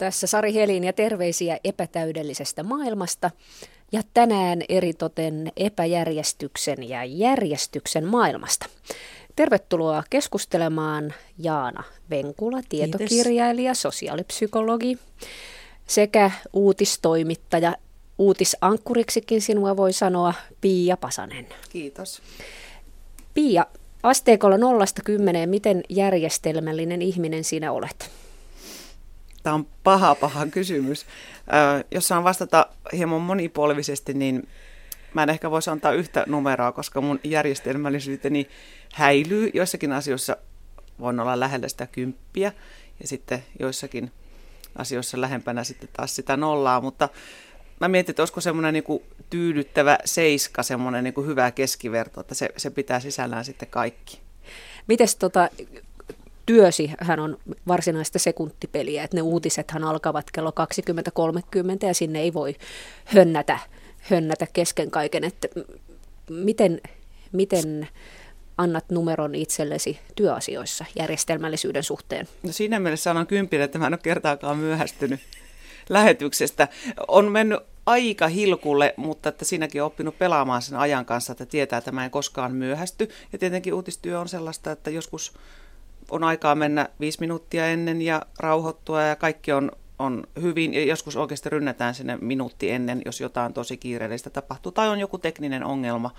Tässä Sari Helin ja terveisiä epätäydellisestä maailmasta. Ja tänään eritoten epäjärjestyksen ja järjestyksen maailmasta. Tervetuloa keskustelemaan Jaana Venkula, tietokirjailija, sosiaalipsykologi sekä uutistoimittaja. Uutisankkuriksikin sinua voi sanoa Pia Pasanen. Kiitos. Pia, asteikolla nollasta kymmeneen, miten järjestelmällinen ihminen sinä olet? Tämä on paha, paha kysymys. Jos saan vastata hieman monipuolisesti, niin mä en ehkä voisi antaa yhtä numeroa, koska mun järjestelmällisyyteni häilyy. Joissakin asioissa voin olla lähellä sitä kymppiä ja sitten joissakin asioissa lähempänä sitten taas sitä nollaa, mutta mä mietin, että olisiko semmoinen niin tyydyttävä seiska, semmoinen niin hyvä keskiverto, että se, se pitää sisällään sitten kaikki. Mites tota, työsi hän on varsinaista sekuntipeliä, että ne uutisethan alkavat kello 20.30 ja sinne ei voi hönnätä, hönnätä kesken kaiken, että miten, miten annat numeron itsellesi työasioissa järjestelmällisyyden suhteen? No siinä mielessä sanon kympille, että mä en ole kertaakaan myöhästynyt lähetyksestä. On mennyt aika hilkulle, mutta että siinäkin on oppinut pelaamaan sen ajan kanssa, että tietää, että mä en koskaan myöhästy. Ja tietenkin uutistyö on sellaista, että joskus on aikaa mennä viisi minuuttia ennen ja rauhoittua ja kaikki on, on hyvin. Ja joskus oikeasti rynnätään sinne minuutti ennen, jos jotain tosi kiireellistä tapahtuu tai on joku tekninen ongelma,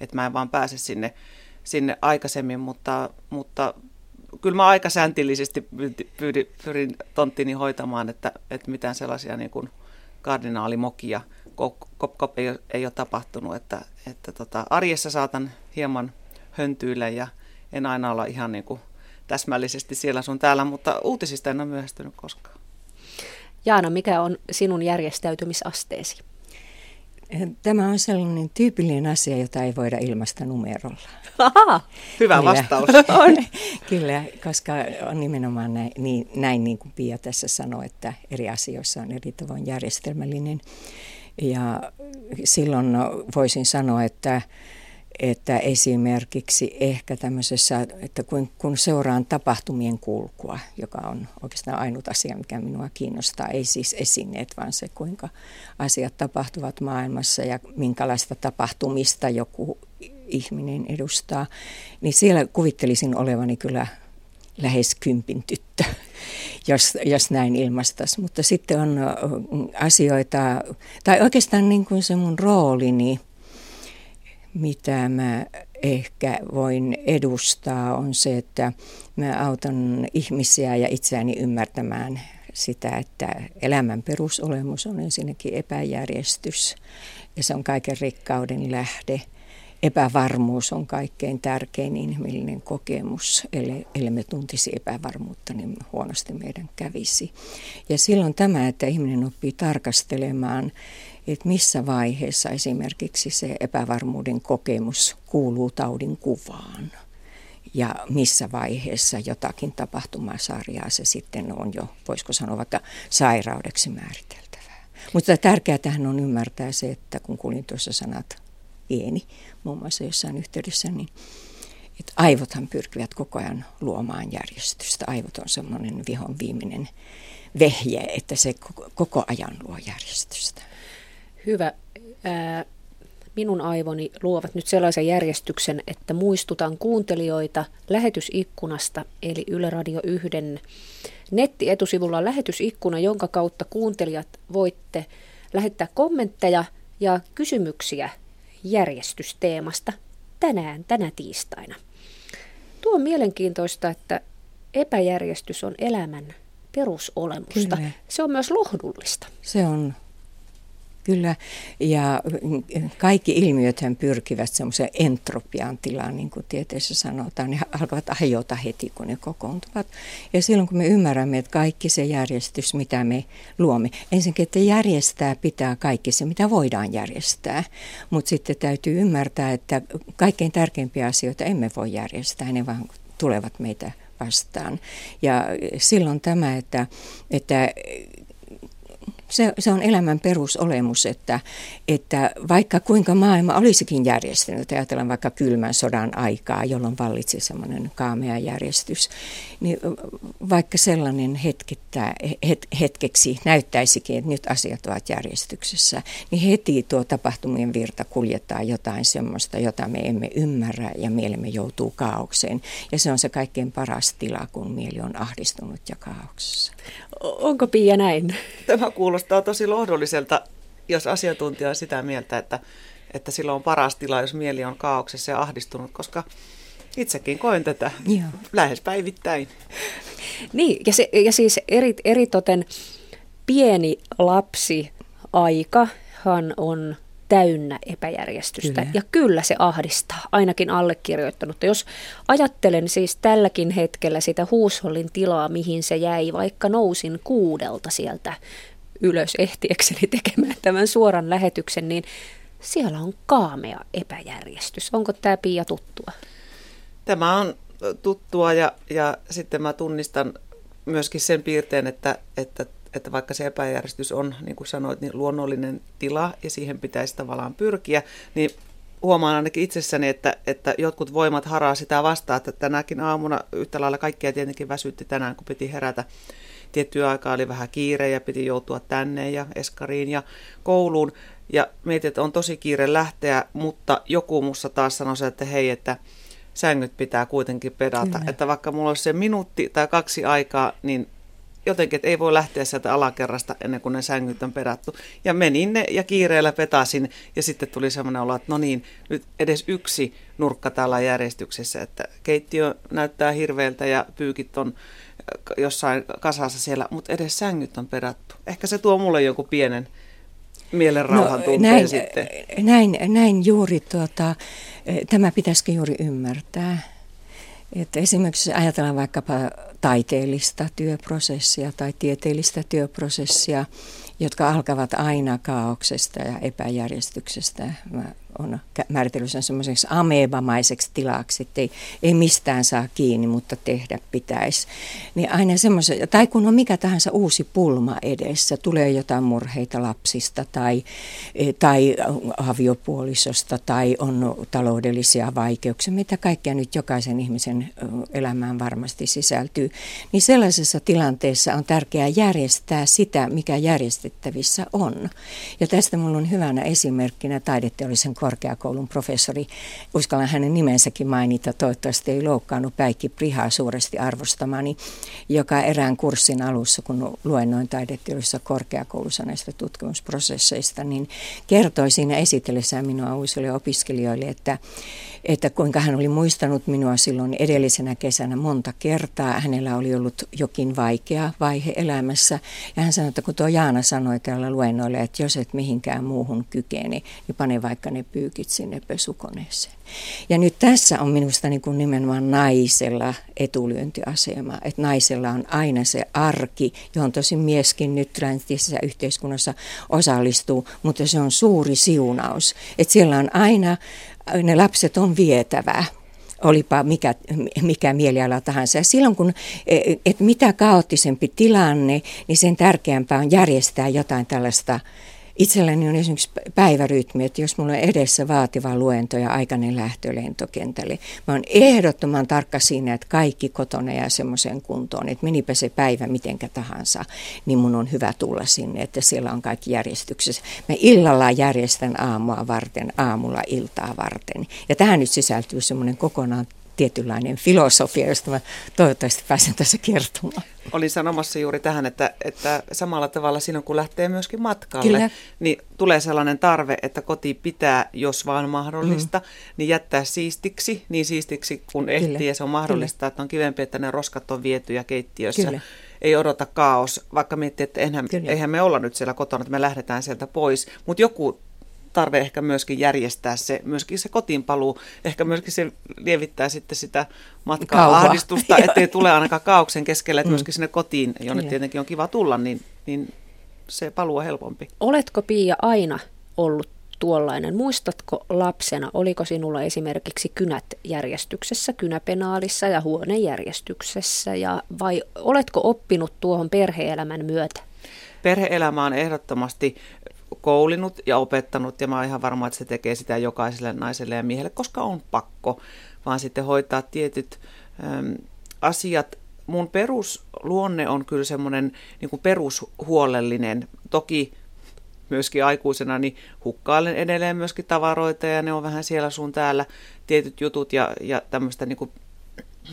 että mä en vaan pääse sinne, sinne aikaisemmin, mutta, mutta kyllä mä aika säntillisesti pyrin, pyrin tonttini hoitamaan, että, että mitään sellaisia niin kuin kardinaalimokia kop, kop, kop ei, ole, ei ole tapahtunut, että, että tota, arjessa saatan hieman höntyillä ja en aina olla ihan niin kuin täsmällisesti siellä sun täällä, mutta uutisista en ole myöhästynyt koskaan. Jaana, mikä on sinun järjestäytymisasteesi? Tämä on sellainen tyypillinen asia, jota ei voida ilmaista numerolla. Aha, hyvä kyllä, vastaus. On. kyllä, koska on nimenomaan näin niin, näin niin kuin Pia tässä sanoi, että eri asioissa on eri tavoin järjestelmällinen. Ja silloin voisin sanoa, että että esimerkiksi ehkä tämmöisessä, että kun, kun seuraan tapahtumien kulkua, joka on oikeastaan ainut asia, mikä minua kiinnostaa, ei siis esineet, vaan se, kuinka asiat tapahtuvat maailmassa ja minkälaista tapahtumista joku ihminen edustaa, niin siellä kuvittelisin olevani kyllä lähes kympin tyttö, jos, jos näin ilmastaisi. Mutta sitten on asioita, tai oikeastaan niin kuin se mun roolini, mitä mä ehkä voin edustaa, on se, että mä autan ihmisiä ja itseäni ymmärtämään sitä, että elämän perusolemus on ensinnäkin epäjärjestys ja se on kaiken rikkauden lähde. Epävarmuus on kaikkein tärkein inhimillinen kokemus. Eli, eli me tuntisi epävarmuutta, niin huonosti meidän kävisi. Ja silloin tämä, että ihminen oppii tarkastelemaan että missä vaiheessa esimerkiksi se epävarmuuden kokemus kuuluu taudin kuvaan ja missä vaiheessa jotakin tapahtumasarjaa se sitten on jo, voisiko sanoa vaikka sairaudeksi määriteltävää. Mutta tärkeää tähän on ymmärtää se, että kun kuulin tuossa sanat pieni, muun muassa jossain yhteydessä, niin että aivothan pyrkivät koko ajan luomaan järjestystä. Aivot on semmoinen vihon viimeinen vehje, että se koko ajan luo järjestystä hyvä. Ää, minun aivoni luovat nyt sellaisen järjestyksen, että muistutan kuuntelijoita lähetysikkunasta, eli Yle Radio 1 nettietusivulla on lähetysikkuna, jonka kautta kuuntelijat voitte lähettää kommentteja ja kysymyksiä järjestysteemasta tänään, tänä tiistaina. Tuo on mielenkiintoista, että epäjärjestys on elämän perusolemusta. Kyllä. Se on myös lohdullista. Se on Kyllä, ja kaikki ilmiöthän pyrkivät semmoiseen entropian tilaan, niin kuin tieteessä sanotaan. Ne alkavat hajota heti, kun ne kokoontuvat. Ja silloin, kun me ymmärrämme, että kaikki se järjestys, mitä me luomme, ensinnäkin, että järjestää pitää kaikki se, mitä voidaan järjestää. Mutta sitten täytyy ymmärtää, että kaikkein tärkeimpiä asioita emme voi järjestää, ne vaan tulevat meitä vastaan. Ja silloin tämä, että, että Se, se on elämän perusolemus, että, että vaikka kuinka maailma olisikin järjestynyt, ajatellaan vaikka kylmän sodan aikaa, jolloin vallitsi semmoinen kaamea järjestys, niin vaikka sellainen hetkettä, het, hetkeksi näyttäisikin, että nyt asiat ovat järjestyksessä, niin heti tuo tapahtumien virta kuljettaa jotain semmoista, jota me emme ymmärrä ja mielemme joutuu kaaukseen. Ja se on se kaikkein paras tila, kun mieli on ahdistunut ja kaauksessa. Onko Pia näin? Tämä kuulostaa tosi lohdulliselta, jos asiantuntija on sitä mieltä, että, että silloin on paras tila, jos mieli on kaauksessa ja ahdistunut, koska itsekin koen tätä Joo. lähes päivittäin. Niin, ja, se, ja siis eri, eritoten pieni lapsi aikahan on täynnä epäjärjestystä. Kyllä. Ja kyllä se ahdistaa, ainakin allekirjoittanut. Jos ajattelen siis tälläkin hetkellä sitä huushollin tilaa, mihin se jäi, vaikka nousin kuudelta sieltä ylös ehtiekseni tekemään tämän suoran lähetyksen, niin siellä on kaamea epäjärjestys. Onko tämä Pia tuttua? Tämä on tuttua ja, ja sitten mä tunnistan myöskin sen piirteen, että, että että vaikka se epäjärjestys on, niin kuin sanoit, niin luonnollinen tila ja siihen pitäisi tavallaan pyrkiä, niin huomaan ainakin itsessäni, että, että jotkut voimat haraa sitä vastaan, että tänäkin aamuna yhtä lailla kaikkia tietenkin väsytti tänään, kun piti herätä. Tiettyä aikaa oli vähän kiire ja piti joutua tänne ja eskariin ja kouluun. Ja mietin, että on tosi kiire lähteä, mutta joku mussa taas sanoi, että hei, että sängyt pitää kuitenkin pedata. Kyllä. Että vaikka mulla olisi se minuutti tai kaksi aikaa, niin jotenkin, että ei voi lähteä sieltä alakerrasta ennen kuin ne sängyt on pedattu. Ja menin ne ja kiireellä petasin ja sitten tuli semmoinen olo, että no niin, nyt edes yksi nurkka täällä järjestyksessä, että keittiö näyttää hirveältä ja pyykit on äh, jossain kasassa siellä, mutta edes sängyt on pedattu. Ehkä se tuo mulle joku pienen mielenrauhan no, näin, sitten. Näin, näin juuri, tuota, tämä pitäisikin juuri ymmärtää. Että esimerkiksi ajatellaan vaikkapa taiteellista työprosessia tai tieteellistä työprosessia, jotka alkavat aina kaauksesta ja epäjärjestyksestä. Mä on määritellyt sen semmoiseksi amebamaiseksi tilaksi, että ei, ei mistään saa kiinni, mutta tehdä pitäisi. Niin aina semmoisen, tai kun on mikä tahansa uusi pulma edessä, tulee jotain murheita lapsista tai, e, tai aviopuolisosta tai on taloudellisia vaikeuksia, mitä kaikkea nyt jokaisen ihmisen elämään varmasti sisältyy, niin sellaisessa tilanteessa on tärkeää järjestää sitä, mikä järjestettävissä on. Ja tästä minulla on hyvänä esimerkkinä taideteollisen korkeakoulun professori, uskallan hänen nimensäkin mainita, toivottavasti ei loukkaannut Päikki Prihaa suuresti arvostamani, joka erään kurssin alussa, kun luennoin taideteollisessa korkeakoulussa näistä tutkimusprosesseista, niin kertoi siinä esitellessään minua uusille opiskelijoille, että, että kuinka hän oli muistanut minua silloin edellisenä kesänä monta kertaa. Hänellä oli ollut jokin vaikea vaihe elämässä. Ja hän sanoi, että kun tuo Jaana sanoi täällä luennoille, että jos et mihinkään muuhun kykene, niin pane vaikka ne pyykit sinne pesukoneeseen. Ja nyt tässä on minusta niin kuin nimenomaan naisella etulyöntiasema, että naisella on aina se arki, johon tosi mieskin nyt läntisessä yhteiskunnassa osallistuu, mutta se on suuri siunaus, että siellä on aina, ne lapset on vietävää olipa mikä, mikä mieliala tahansa. Ja silloin kun, että mitä kaoottisempi tilanne, niin sen tärkeämpää on järjestää jotain tällaista Itselläni on esimerkiksi päivärytmi, että jos mulla on edessä vaativa luento ja aikainen lähtö lentokentälle, mä oon ehdottoman tarkka siinä, että kaikki kotona jää semmoiseen kuntoon, että menipä se päivä mitenkä tahansa, niin mun on hyvä tulla sinne, että siellä on kaikki järjestyksessä. Mä illalla järjestän aamua varten, aamulla iltaa varten. Ja tähän nyt sisältyy semmoinen kokonaan tietynlainen filosofia, josta mä toivottavasti pääsen tässä kertomaan. Olin sanomassa juuri tähän, että, että samalla tavalla silloin kun lähtee myöskin matkalle, Kyllä. niin tulee sellainen tarve, että koti pitää, jos vaan mahdollista, mm. niin jättää siistiksi, niin siistiksi kun ehtii Kyllä. ja se on mahdollista, Kyllä. että on kivempi, että ne roskat on viety ja keittiössä. Kyllä ei odota kaos, vaikka miettii, että eihän, eihän me olla nyt siellä kotona, että me lähdetään sieltä pois, mutta joku tarve ehkä myöskin järjestää se, myöskin se kotiinpaluu. Ehkä myöskin se lievittää sitten sitä matkaa-ahdistusta, ettei tule ainakaan kaauksen keskelle, että mm. myöskin sinne kotiin, jonne Kyllä. tietenkin on kiva tulla, niin, niin se paluu on helpompi. Oletko Pia aina ollut tuollainen? Muistatko lapsena, oliko sinulla esimerkiksi kynät järjestyksessä, kynäpenaalissa ja huonejärjestyksessä, ja vai oletko oppinut tuohon perheelämän myötä? perheelämä on ehdottomasti koulinut ja opettanut, ja mä oon ihan varma, että se tekee sitä jokaiselle naiselle ja miehelle, koska on pakko, vaan sitten hoitaa tietyt äm, asiat. Mun perusluonne on kyllä semmoinen niin perushuolellinen. Toki myöskin aikuisena niin hukkailen edelleen myöskin tavaroita ja ne on vähän siellä sun täällä tietyt jutut ja, ja tämmöistä niin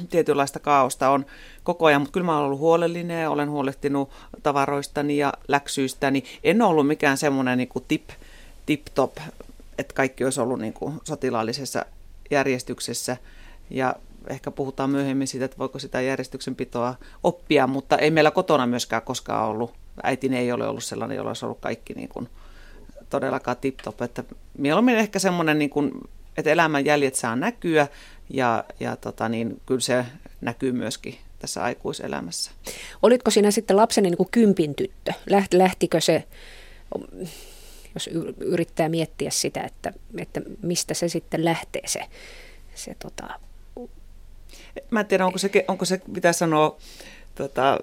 tietynlaista kaaosta on koko ajan, mutta kyllä mä olen ollut huolellinen ja olen huolehtinut tavaroistani ja läksyistäni. En ole ollut mikään semmoinen niin tip, tip-top, että kaikki olisi ollut niin kuin sotilaallisessa järjestyksessä ja ehkä puhutaan myöhemmin siitä, että voiko sitä järjestyksenpitoa oppia, mutta ei meillä kotona myöskään koskaan ollut. Äitini ei ole ollut sellainen, jolla olisi ollut kaikki niin kuin todellakaan tip-top. Että mieluummin ehkä semmoinen, niin kuin, että elämän jäljet saa näkyä ja, ja tota niin, kyllä se näkyy myöskin tässä aikuiselämässä. Olitko sinä sitten lapseni niin kuin kympin tyttö? Lähtikö se, jos yrittää miettiä sitä, että, että mistä se sitten lähtee se, se tota... Mä en tiedä, onko se, onko se mitä sanoa, tota,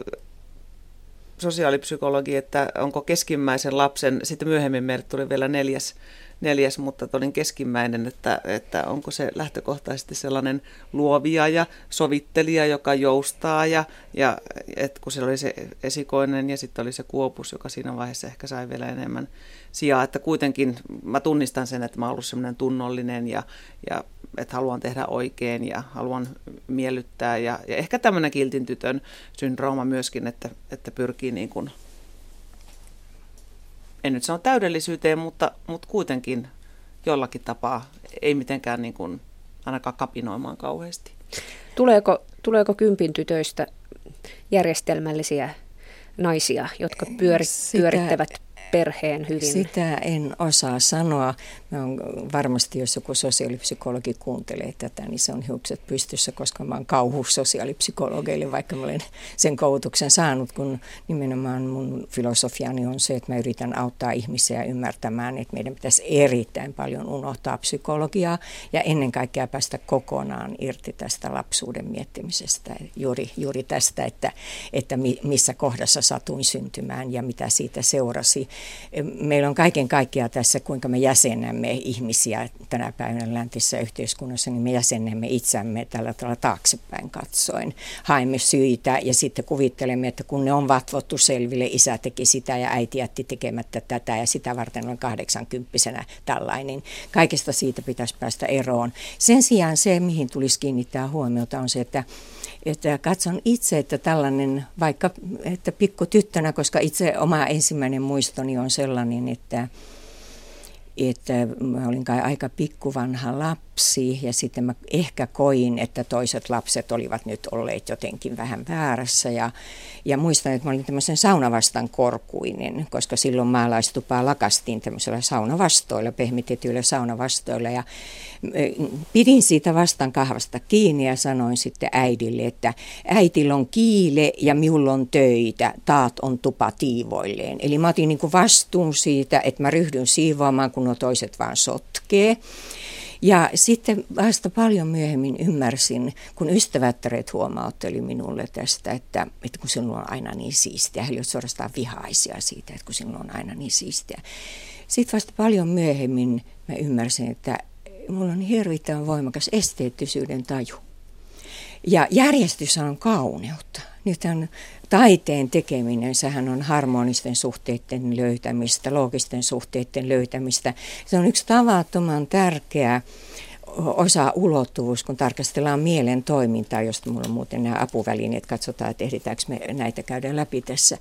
sosiaalipsykologi, että onko keskimmäisen lapsen, sitten myöhemmin meille tuli vielä neljäs neljäs, mutta todin keskimmäinen, että, että onko se lähtökohtaisesti sellainen luovia ja sovittelija, joka joustaa ja, ja että kun se oli se esikoinen ja sitten oli se kuopus, joka siinä vaiheessa ehkä sai vielä enemmän sijaa, että kuitenkin mä tunnistan sen, että mä oon ollut semmoinen tunnollinen ja, ja että haluan tehdä oikein ja haluan miellyttää. Ja, ja ehkä tämmöinen kiltin tytön syndrooma myöskin, että, että pyrkii niin kuin en nyt sano täydellisyyteen, mutta, mutta kuitenkin jollakin tapaa ei mitenkään niin kuin ainakaan kapinoimaan kauheasti. Tuleeko, tuleeko kympin tytöistä järjestelmällisiä naisia, jotka pyöri, Sitä, pyörittävät perheen hyvin? Sitä en osaa sanoa. On varmasti jos joku sosiaalipsykologi kuuntelee tätä, niin se on hiukset pystyssä, koska mä oon kauhu sosiaalipsykologeille, vaikka mä olen sen koulutuksen saanut, kun nimenomaan mun filosofiani on se, että mä yritän auttaa ihmisiä ymmärtämään, että meidän pitäisi erittäin paljon unohtaa psykologiaa ja ennen kaikkea päästä kokonaan irti tästä lapsuuden miettimisestä, juuri, juuri tästä, että, että missä kohdassa satuin syntymään ja mitä siitä seurasi meillä on kaiken kaikkiaan tässä, kuinka me jäsennämme ihmisiä tänä päivänä läntisessä yhteiskunnassa, niin me jäsennämme itseämme tällä tavalla taaksepäin katsoen. Haemme syitä ja sitten kuvittelemme, että kun ne on vatvottu selville, isä teki sitä ja äiti jätti tekemättä tätä ja sitä varten on kahdeksankymppisenä tällainen. Kaikesta siitä pitäisi päästä eroon. Sen sijaan se, mihin tulisi kiinnittää huomiota, on se, että että katson itse, että tällainen, vaikka että pikkutyttönä, koska itse oma ensimmäinen muistoni on sellainen, että että olin kai aika pikkuvanha lapsi ja sitten mä ehkä koin, että toiset lapset olivat nyt olleet jotenkin vähän väärässä ja, ja muistan, että mä olin tämmöisen saunavastan korkuinen, koska silloin maalaistupaa lakastiin tämmöisellä saunavastoilla, pehmitetyillä saunavastoilla ja pidin siitä vastaan kahvasta kiinni ja sanoin sitten äidille, että äitillä on kiile ja minulla on töitä, taat on tupa tiivoilleen. Eli mä otin niin vastuun siitä, että mä ryhdyn siivoamaan, kun nuo toiset vaan sotkee. Ja sitten vasta paljon myöhemmin ymmärsin, kun ystävättäret huomautteli minulle tästä, että, että kun sinulla on aina niin siistiä. He olivat suorastaan vihaisia siitä, että kun sinulla on aina niin siistiä. Sitten vasta paljon myöhemmin mä ymmärsin, että mulla on hirvittävän voimakas esteettisyyden taju. Ja järjestys on kauneutta. Nythän taiteen tekeminen, sehän on harmonisten suhteiden löytämistä, loogisten suhteiden löytämistä. Se on yksi tavattoman tärkeä osa ulottuvuus, kun tarkastellaan mielen toimintaa, josta minulla on muuten nämä apuvälineet, katsotaan, että ehditäänkö me näitä käydä läpi tässä.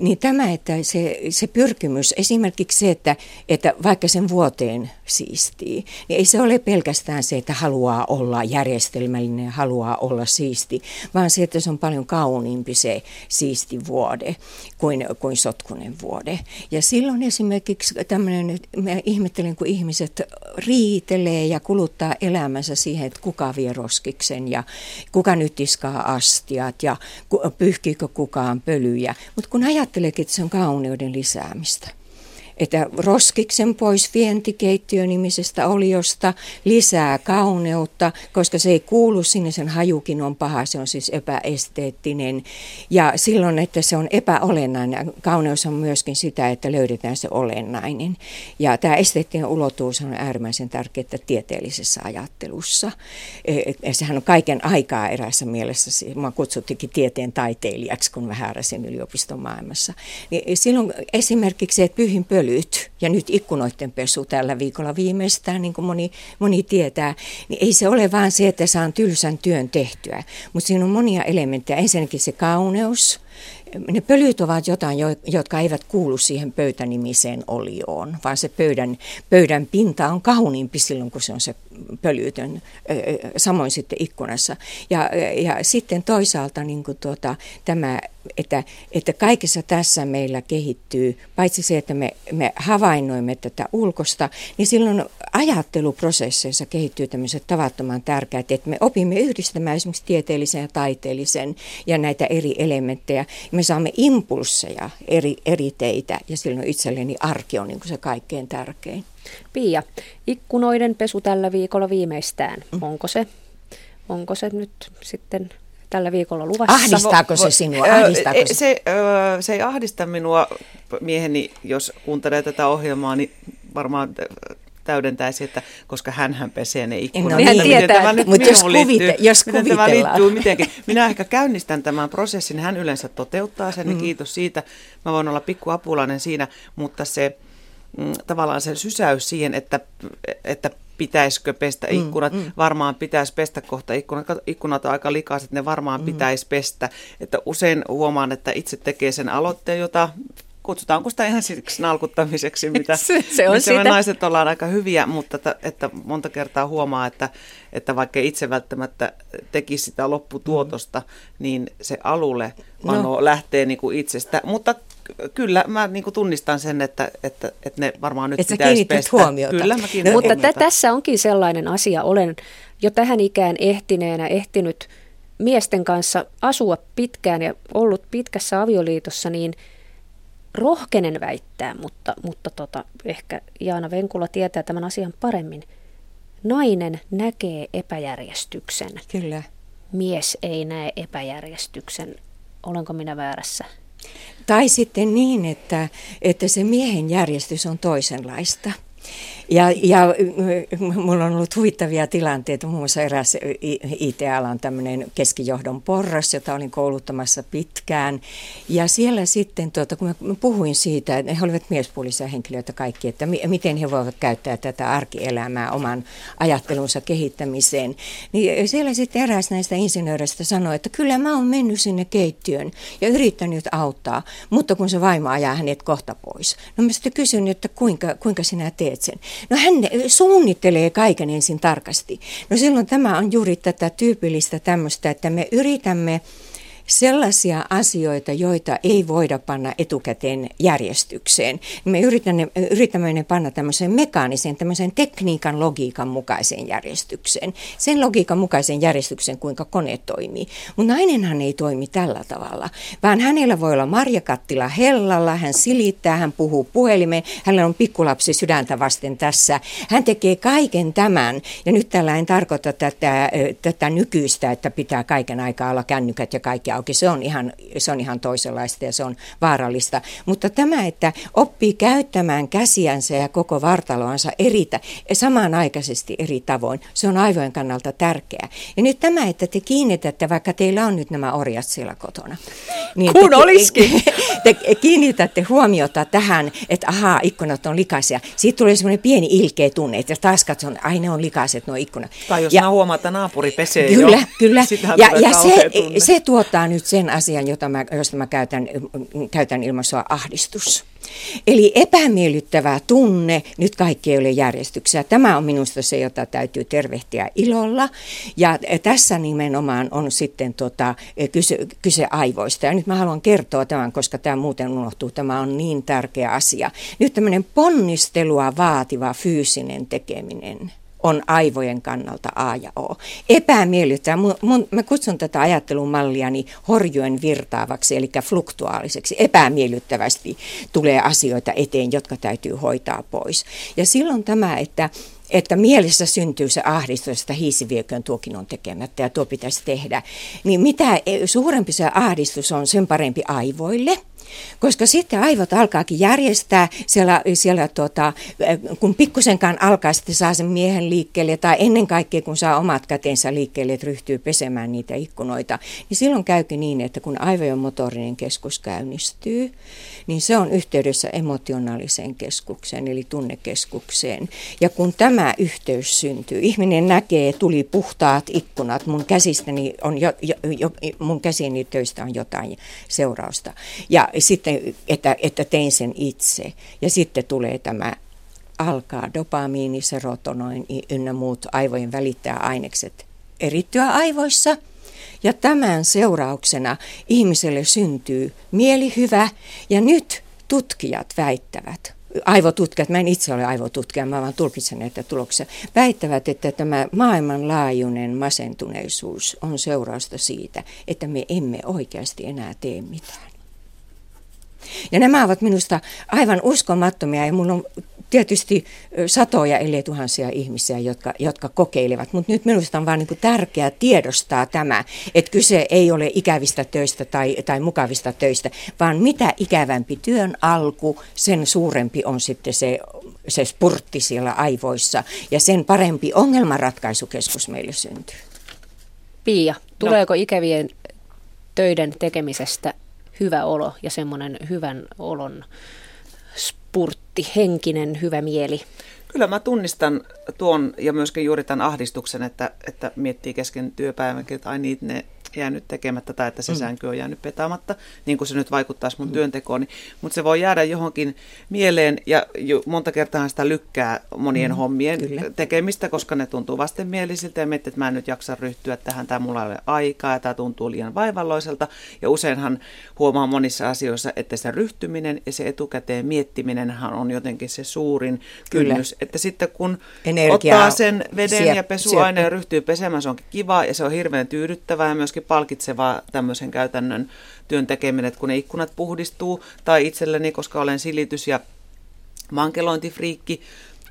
Niin tämä, että se, se pyrkimys, esimerkiksi se, että, että vaikka sen vuoteen siistii, niin ei se ole pelkästään se, että haluaa olla järjestelmällinen haluaa olla siisti, vaan se, että se on paljon kauniimpi se siisti vuode kuin, kuin sotkunen vuode. Ja silloin esimerkiksi tämmöinen, mä ihmettelen, kun ihmiset riitelee ja kuluttaa lopettaa elämänsä siihen, että kuka vie roskiksen ja kuka nyt tiskaa astiat ja pyyhkiikö kukaan pölyjä. Mutta kun ajatteleekin, että se on kauneuden lisäämistä, että roskiksen pois vientikeittiönimisestä oliosta, lisää kauneutta, koska se ei kuulu sinne, sen hajukin on paha, se on siis epäesteettinen. Ja silloin, että se on epäolennainen, kauneus on myöskin sitä, että löydetään se olennainen. Ja tämä esteettinen ulottuvuus on äärimmäisen tärkeää tieteellisessä ajattelussa. E, e, sehän on kaiken aikaa erässä mielessä, mä kutsuttikin tieteen taiteilijaksi, kun mä hääräsin yliopiston maailmassa. Niin silloin esimerkiksi, että pyhin pölyt ja nyt ikkunoiden pesu tällä viikolla viimeistään, niin kuin moni, moni tietää, niin ei se ole vaan se, että saan tylsän työn tehtyä, mutta siinä on monia elementtejä. Ensinnäkin se kauneus, ne pölyt ovat jotain, jotka eivät kuulu siihen pöytänimiseen olioon, vaan se pöydän, pöydän pinta on kauniimpi silloin, kun se on se pölytön, samoin sitten ikkunassa. Ja, ja sitten toisaalta niin kuin tuota, tämä, että, että kaikessa tässä meillä kehittyy, paitsi se, että me, me havainnoimme tätä ulkosta, niin silloin ajatteluprosesseissa kehittyy tämmöiset tavattoman tärkeät, että me opimme yhdistämään esimerkiksi tieteellisen ja taiteellisen ja näitä eri elementtejä. Me saamme impulsseja eri, eri teitä ja silloin itselleni arki on niin kuin se kaikkein tärkein. Pia, ikkunoiden pesu tällä viikolla viimeistään. Mm. Onko se, onko se nyt sitten tällä viikolla luvassa? Ahdistaako se sinua? Ahdistaako se? Se, se ei ahdista minua, mieheni, jos kuuntelee tätä ohjelmaa, niin varmaan täydentäisi, että koska hän pesee ne ikkunat. No, niin, tietää, mutta jos, kuvite, jos miten tämä liittyy mitenkin. Minä ehkä käynnistän tämän prosessin, hän yleensä toteuttaa sen, mm. niin kiitos siitä. Mä voin olla pikku apulainen siinä, mutta se mm, tavallaan se sysäys siihen, että, että pitäisikö pestä mm, ikkunat. Mm, mm. Varmaan pitäisi pestä kohta ikkunat. Ikkunat on aika likaiset, ne varmaan mm. pitäisi pestä. Että usein huomaan, että itse tekee sen aloitteen, jota kutsutaanko sitä ihan siksi nalkuttamiseksi, mitä se, se on me naiset ollaan aika hyviä, mutta että, että monta kertaa huomaa, että, että vaikka itse välttämättä tekisi sitä lopputuotosta, mm. niin se alulle no. lähtee niin kuin itsestä. Mutta kyllä mä niin kuin tunnistan sen, että, että, että ne varmaan nyt Et pitäisi pestä. huomiota. Kyllä, mä no, Mutta t- tässä onkin sellainen asia, olen jo tähän ikään ehtineenä ehtinyt miesten kanssa asua pitkään ja ollut pitkässä avioliitossa, niin – rohkenen väittää, mutta, mutta tota, ehkä Jaana Venkula tietää tämän asian paremmin. Nainen näkee epäjärjestyksen. Kyllä. Mies ei näe epäjärjestyksen. Olenko minä väärässä? Tai sitten niin, että, että se miehen järjestys on toisenlaista. Ja, ja mulla on ollut huvittavia tilanteita, muun muassa eräs IT-alan tämmöinen keskijohdon porras, jota olin kouluttamassa pitkään. Ja siellä sitten, tuota, kun mä puhuin siitä, että he olivat miespuolisia henkilöitä kaikki, että mi- miten he voivat käyttää tätä arkielämää oman ajattelunsa kehittämiseen, niin siellä sitten eräs näistä insinööreistä sanoi, että kyllä mä oon mennyt sinne keittiön ja yrittänyt auttaa, mutta kun se vaimo ajaa hänet kohta pois. No mä sitten kysyin, että kuinka, kuinka sinä teet sen. No hän suunnittelee kaiken ensin tarkasti. No silloin tämä on juuri tätä tyypillistä tämmöistä, että me yritämme sellaisia asioita, joita ei voida panna etukäteen järjestykseen. Me yritämme, yritämme ne panna tämmöiseen mekaaniseen, tämmöiseen tekniikan logiikan mukaiseen järjestykseen. Sen logiikan mukaiseen järjestykseen, kuinka kone toimii. Mutta nainenhan ei toimi tällä tavalla, vaan hänellä voi olla marjakattila hellalla, hän silittää, hän puhuu puhelimeen, hänellä on pikkulapsi sydäntä vasten tässä. Hän tekee kaiken tämän, ja nyt tällä en tarkoita tätä, tätä nykyistä, että pitää kaiken aikaa olla kännykät ja kaikki auki. Se on ihan, se on ihan toisenlaista ja se on vaarallista. Mutta tämä, että oppii käyttämään käsiänsä ja koko vartaloansa eri, samanaikaisesti eri tavoin, se on aivojen kannalta tärkeää. Ja nyt tämä, että te kiinnitätte, vaikka teillä on nyt nämä orjat siellä kotona. Niin Kun te, olisikin! Te kiinnitätte huomiota tähän, että ahaa, ikkunat on likaisia. Siitä tulee semmoinen pieni ilkeä tunne, että taas katson, ai ne on likaiset nuo ikkunat. Tai jos ja, huomaa, että naapuri pesee Kyllä, jo, kyllä. Ja, ja se, se tuottaa nyt sen asian, jota mä, josta mä käytän, käytän ilmaisua ahdistus. Eli epämiellyttävä tunne, nyt kaikki ei ole järjestyksessä. Tämä on minusta se, jota täytyy tervehtiä ilolla. Ja tässä nimenomaan on sitten tota, kyse, kyse aivoista. Ja nyt mä haluan kertoa tämän, koska tämä muuten unohtuu. Tämä on niin tärkeä asia. Nyt tämmöinen ponnistelua vaativa fyysinen tekeminen on aivojen kannalta A ja O. Epämiellyttää, mä kutsun tätä ajattelumalliani horjoen virtaavaksi, eli fluktuaaliseksi. Epämiellyttävästi tulee asioita eteen, jotka täytyy hoitaa pois. Ja silloin tämä, että että mielessä syntyy se ahdistus, että hiisi vieköön tuokin on tekemättä ja tuo pitäisi tehdä. Niin mitä suurempi se ahdistus on, sen parempi aivoille – koska sitten aivot alkaakin järjestää siellä, siellä tuota, kun pikkusenkaan alkaa sitten saa sen miehen liikkeelle tai ennen kaikkea kun saa omat kätensä liikkeelle, että ryhtyy pesemään niitä ikkunoita, niin silloin käykin niin, että kun aivojen motorinen keskus käynnistyy, niin se on yhteydessä emotionaaliseen keskukseen eli tunnekeskukseen. Ja kun tämä yhteys syntyy, ihminen näkee, tuli puhtaat ikkunat, mun käsistäni on jo, jo, jo mun käsieni töistä on jotain seurausta. Ja sitten, että, että tein sen itse. Ja sitten tulee tämä alkaa dopamiini, serotonoin ynnä muut aivojen välittäjäainekset erittyä aivoissa. Ja tämän seurauksena ihmiselle syntyy mielihyvä ja nyt tutkijat väittävät, aivotutkijat, mä en itse ole aivotutkija, mä vaan tulkitsen näitä tuloksia, väittävät, että tämä maailmanlaajuinen masentuneisuus on seurausta siitä, että me emme oikeasti enää tee mitään. Ja nämä ovat minusta aivan uskomattomia ja minulla on tietysti satoja, ellei tuhansia ihmisiä, jotka, jotka kokeilevat. Mutta nyt minusta on vain niin tärkeää tiedostaa tämä, että kyse ei ole ikävistä töistä tai, tai mukavista töistä, vaan mitä ikävämpi työn alku, sen suurempi on sitten se, se spurtti siellä aivoissa ja sen parempi ongelmanratkaisukeskus meille syntyy. Pia, tuleeko no. ikävien töiden tekemisestä hyvä olo ja semmoinen hyvän olon spurtti, henkinen hyvä mieli. Kyllä mä tunnistan tuon ja myöskin juuri tämän ahdistuksen, että, että miettii kesken työpäivänkin, että ai niitä ne jäänyt tekemättä tai että se mm. sänky on jäänyt petaamatta, niin kuin se nyt vaikuttaisi mun mm. työntekoon. Mutta se voi jäädä johonkin mieleen ja jo, monta kertaa sitä lykkää monien mm. hommien Kyllä. tekemistä, koska ne tuntuu vastenmielisiltä ja miettii, että mä en nyt jaksa ryhtyä tähän tai mulla ei ole aikaa ja tämä tuntuu liian vaivalloiselta. Ja useinhan huomaa monissa asioissa, että se ryhtyminen ja se etukäteen miettiminen on jotenkin se suurin Kyllä. kynnys. Että sitten kun Energiaa ottaa sen veden siep, ja pesuaineen ja ryhtyy pesemään, se onkin kiva ja se on hirveän tyydyttävää ja myöskin myöskin palkitsevaa tämmöisen käytännön työn tekeminen, että kun ne ikkunat puhdistuu, tai itselleni, koska olen silitys- ja mankelointifriikki,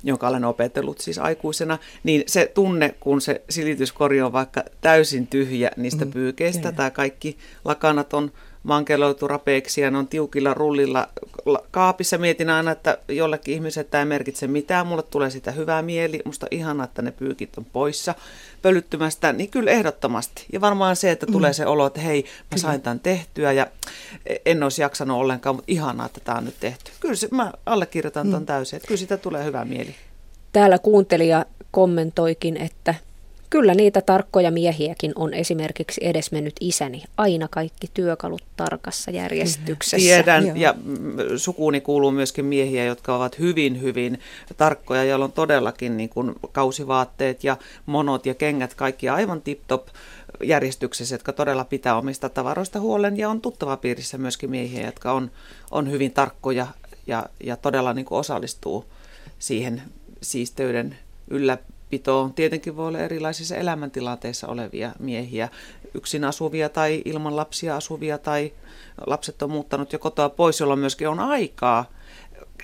jonka olen opetellut siis aikuisena, niin se tunne, kun se silityskori on vaikka täysin tyhjä niistä mm, pyykeistä tai kaikki lakanat on mankeloitu rapeeksi ja ne on tiukilla rullilla kaapissa. Mietin aina, että jollekin ihmiselle tämä ei merkitse mitään. Mulle tulee sitä hyvää mieli. Musta ihanaa, että ne pyykit on poissa pölyttymästä. Niin kyllä ehdottomasti. Ja varmaan se, että tulee se olo, että hei, mä sain tämän tehtyä ja en olisi jaksanut ollenkaan, mutta ihanaa, että tämä on nyt tehty. Kyllä se, mä allekirjoitan ton mm. täysin, että kyllä sitä tulee hyvää mieli. Täällä kuuntelija kommentoikin, että Kyllä niitä tarkkoja miehiäkin on esimerkiksi edesmennyt isäni. Aina kaikki työkalut tarkassa järjestyksessä. Tiedän, Joo. ja sukuuni kuuluu myöskin miehiä, jotka ovat hyvin, hyvin tarkkoja, joilla on todellakin niin kuin kausivaatteet ja monot ja kengät, kaikki aivan tip-top järjestyksessä, jotka todella pitää omista tavaroista huolen, ja on tuttava piirissä myöskin miehiä, jotka on, on hyvin tarkkoja ja, ja todella niin kuin osallistuu siihen siisteyden yllä pitoon. Tietenkin voi olla erilaisissa elämäntilanteissa olevia miehiä, yksin asuvia tai ilman lapsia asuvia tai lapset on muuttanut jo kotoa pois, jolloin myöskin on aikaa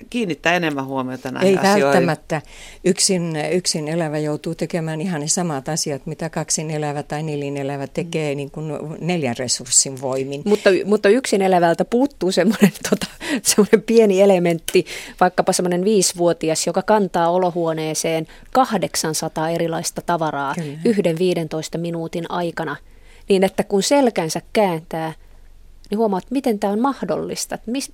kiinnittää enemmän huomiota näihin Ei asioihin. välttämättä. Yksin, yksin elävä joutuu tekemään ihan ne samat asiat, mitä kaksin elävä tai nelin elävä tekee niin kuin neljän resurssin voimin. Mutta, mutta yksin elävältä puuttuu semmoinen, tota, semmoinen pieni elementti, vaikkapa semmoinen viisivuotias, joka kantaa olohuoneeseen 800 erilaista tavaraa Kyllä. yhden 15 minuutin aikana. Niin että kun selkänsä kääntää – niin huomaat, miten tämä on mahdollista, että mis,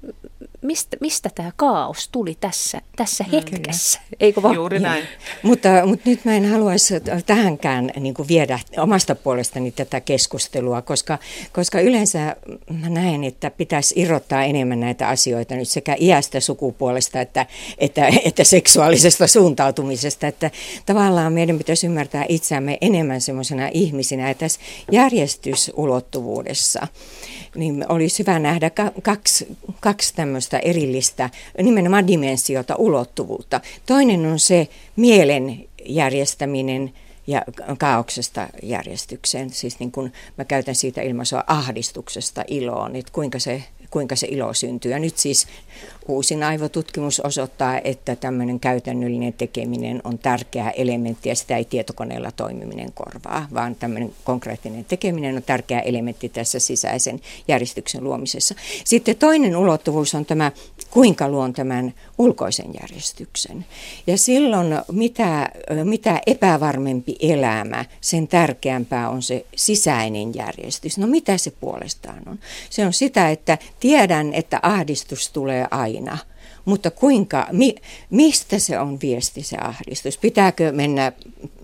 mistä, mistä tämä kaos tuli tässä, tässä mm, hetkessä, mm, eikö vaan? Juuri näin. mutta, mutta nyt mä en haluaisi tähänkään niin kuin viedä omasta puolestani tätä keskustelua, koska, koska yleensä mä näen, että pitäisi irrottaa enemmän näitä asioita nyt sekä iästä, sukupuolesta että, että, että seksuaalisesta suuntautumisesta, että tavallaan meidän pitäisi ymmärtää itseämme enemmän semmoisena ihmisinä ja tässä järjestysulottuvuudessa niin olisi hyvä nähdä kaksi, kaksi tämmöistä erillistä nimenomaan dimensiota, ulottuvuutta. Toinen on se mielen järjestäminen ja kaauksesta järjestykseen. Siis niin kun mä käytän siitä ilmaisua ahdistuksesta iloon, että kuinka se kuinka se ilo syntyy. Ja nyt siis uusin aivotutkimus osoittaa, että tämmöinen käytännöllinen tekeminen on tärkeä elementti ja sitä ei tietokoneella toimiminen korvaa, vaan tämmöinen konkreettinen tekeminen on tärkeä elementti tässä sisäisen järjestyksen luomisessa. Sitten toinen ulottuvuus on tämä, kuinka luon tämän ulkoisen järjestyksen. Ja silloin mitä, mitä epävarmempi elämä, sen tärkeämpää on se sisäinen järjestys. No mitä se puolestaan on? Se on sitä, että tiedän, että ahdistus tulee aina – mutta kuinka, mi, mistä se on viesti se ahdistus? Pitääkö mennä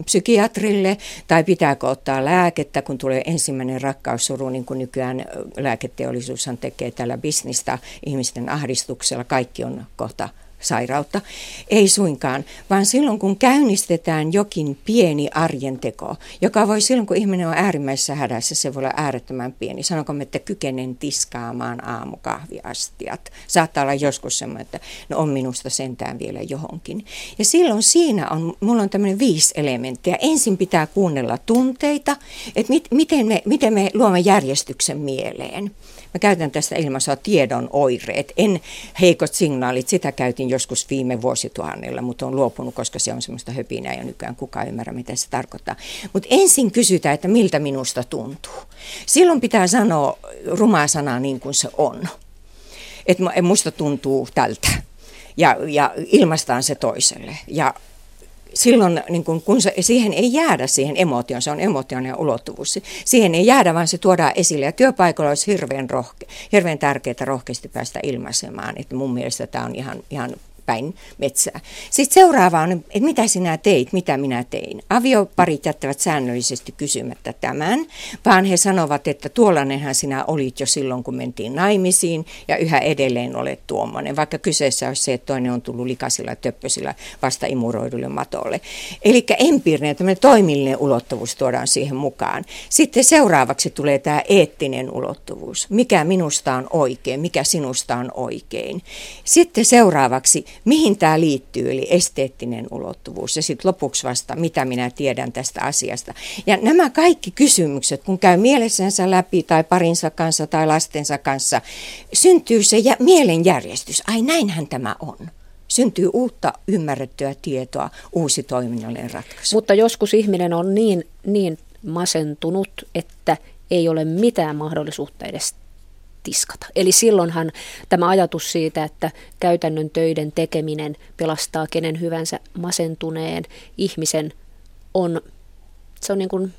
psykiatrille tai pitääkö ottaa lääkettä, kun tulee ensimmäinen rakkaussuru, niin kuin nykyään lääketeollisuushan tekee tällä bisnistä ihmisten ahdistuksella. Kaikki on kohta sairautta. Ei suinkaan, vaan silloin kun käynnistetään jokin pieni arjen teko, joka voi silloin kun ihminen on äärimmäisessä hädässä, se voi olla äärettömän pieni. Sanonko me, että kykenen tiskaamaan aamukahviastiat. Saattaa olla joskus semmoinen, että no on minusta sentään vielä johonkin. Ja silloin siinä on, mulla on tämmöinen viisi elementtiä. Ensin pitää kuunnella tunteita, että mit, miten, me, miten me luomme järjestyksen mieleen. Mä käytän tästä ilmaisua tiedon oireet, en heikot signaalit, sitä käytin joskus viime vuosituhannella, mutta on luopunut, koska se on semmoista höpinää ja nykyään kukaan ymmärrä, mitä se tarkoittaa. Mutta ensin kysytään, että miltä minusta tuntuu. Silloin pitää sanoa rumaa sanaa niin kuin se on. Että musta tuntuu tältä ja, ja ilmaistaan se toiselle. Ja silloin niin kun, kun se, siihen ei jäädä siihen emotioon, se on emotionaalinen ulottuvuus. Siihen ei jäädä, vaan se tuodaan esille. Ja työpaikalla olisi hirveän, rohke, hirveän tärkeää rohkeasti päästä ilmaisemaan. Että mun mielestä tämä on ihan, ihan päin metsää. Sitten seuraava on, että mitä sinä teit, mitä minä tein. Avioparit jättävät säännöllisesti kysymättä tämän, vaan he sanovat, että tuollanenhan sinä olit jo silloin, kun mentiin naimisiin ja yhä edelleen olet tuommoinen, vaikka kyseessä olisi se, että toinen on tullut likaisilla töppösillä vasta imuroidulle matolle. Eli empiirinen, tämmöinen toimillinen ulottuvuus tuodaan siihen mukaan. Sitten seuraavaksi tulee tämä eettinen ulottuvuus. Mikä minusta on oikein, mikä sinusta on oikein. Sitten seuraavaksi mihin tämä liittyy, eli esteettinen ulottuvuus ja sitten lopuksi vasta, mitä minä tiedän tästä asiasta. Ja nämä kaikki kysymykset, kun käy mielessänsä läpi tai parinsa kanssa tai lastensa kanssa, syntyy se ja mielenjärjestys. Ai näinhän tämä on syntyy uutta ymmärrettyä tietoa, uusi toiminnallinen ratkaisu. Mutta joskus ihminen on niin, niin masentunut, että ei ole mitään mahdollisuutta edes tiskata. Eli silloinhan tämä ajatus siitä, että käytännön töiden tekeminen pelastaa kenen hyvänsä masentuneen ihmisen on, se on niin kuin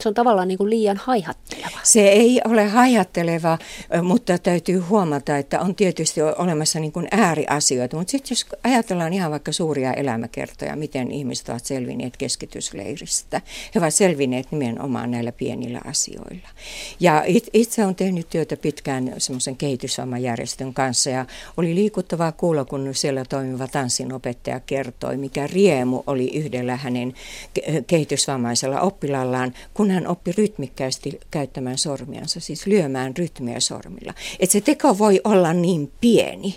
se on tavallaan niin kuin liian haihatteleva. Se ei ole haihatteleva, mutta täytyy huomata, että on tietysti olemassa niin kuin ääriasioita. Mutta sitten jos ajatellaan ihan vaikka suuria elämäkertoja, miten ihmiset ovat selvinneet keskitysleiristä. He ovat selvinneet nimenomaan näillä pienillä asioilla. Ja itse olen tehnyt työtä pitkään semmoisen kehitysvammajärjestön kanssa ja oli liikuttavaa kuulla, kun siellä toimiva tanssinopettaja kertoi, mikä riemu oli yhdellä hänen kehitysvammaisella oppilallaan, kun hän oppi rytmikkäästi käyttämään sormiansa, siis lyömään rytmiä sormilla. Että se teko voi olla niin pieni.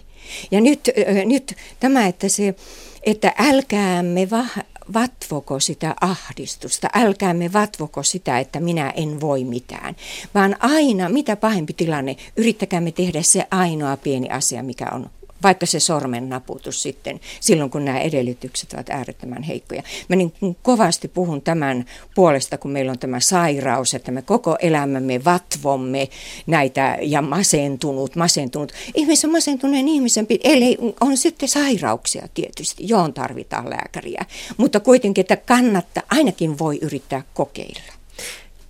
Ja nyt, nyt tämä, että, se, että älkäämme va, vatvoko sitä ahdistusta, älkäämme vatvoko sitä, että minä en voi mitään, vaan aina, mitä pahempi tilanne, yrittäkäämme tehdä se ainoa pieni asia, mikä on vaikka se sormen naputus sitten, silloin kun nämä edellytykset ovat äärettömän heikkoja. Mä niin kovasti puhun tämän puolesta, kun meillä on tämä sairaus, että me koko elämämme vatvomme näitä ja masentunut, masentunut. Ihmisen masentuneen ihmisen, eli on sitten sairauksia tietysti, johon tarvitaan lääkäriä, mutta kuitenkin, että kannattaa, ainakin voi yrittää kokeilla.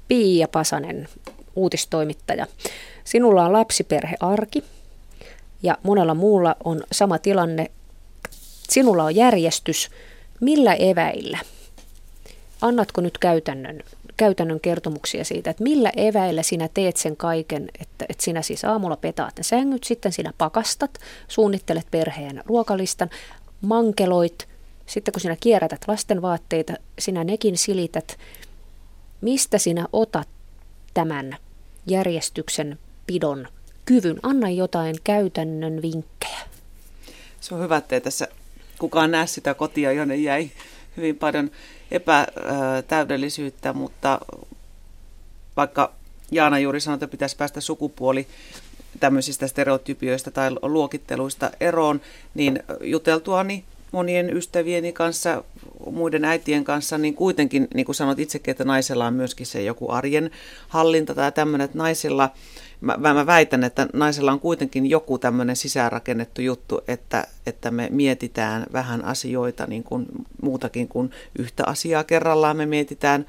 Pia Pasanen, uutistoimittaja. Sinulla on lapsiperhearki, ja monella muulla on sama tilanne. Sinulla on järjestys. Millä eväillä? Annatko nyt käytännön, käytännön kertomuksia siitä, että millä eväillä sinä teet sen kaiken, että, että sinä siis aamulla petaat ne sängyt, sitten sinä pakastat, suunnittelet perheen ruokalistan, mankeloit, sitten kun sinä kierrätät lasten vaatteita, sinä nekin silität. Mistä sinä otat tämän järjestyksen pidon kyvyn. Anna jotain käytännön vinkkejä. Se on hyvä, että tässä kukaan näe sitä kotia, jonne jäi hyvin paljon epätäydellisyyttä, mutta vaikka Jaana juuri sanoi, että pitäisi päästä sukupuoli tämmöisistä stereotypioista tai luokitteluista eroon, niin juteltuani monien ystävieni kanssa, muiden äitien kanssa, niin kuitenkin, niin kuin sanot itsekin, että naisella on myöskin se joku arjen hallinta tai tämmöinen, että naisilla, mä, mä väitän, että naisella on kuitenkin joku tämmöinen sisäänrakennettu juttu, että, että me mietitään vähän asioita niin kuin muutakin kuin yhtä asiaa kerrallaan. Me mietitään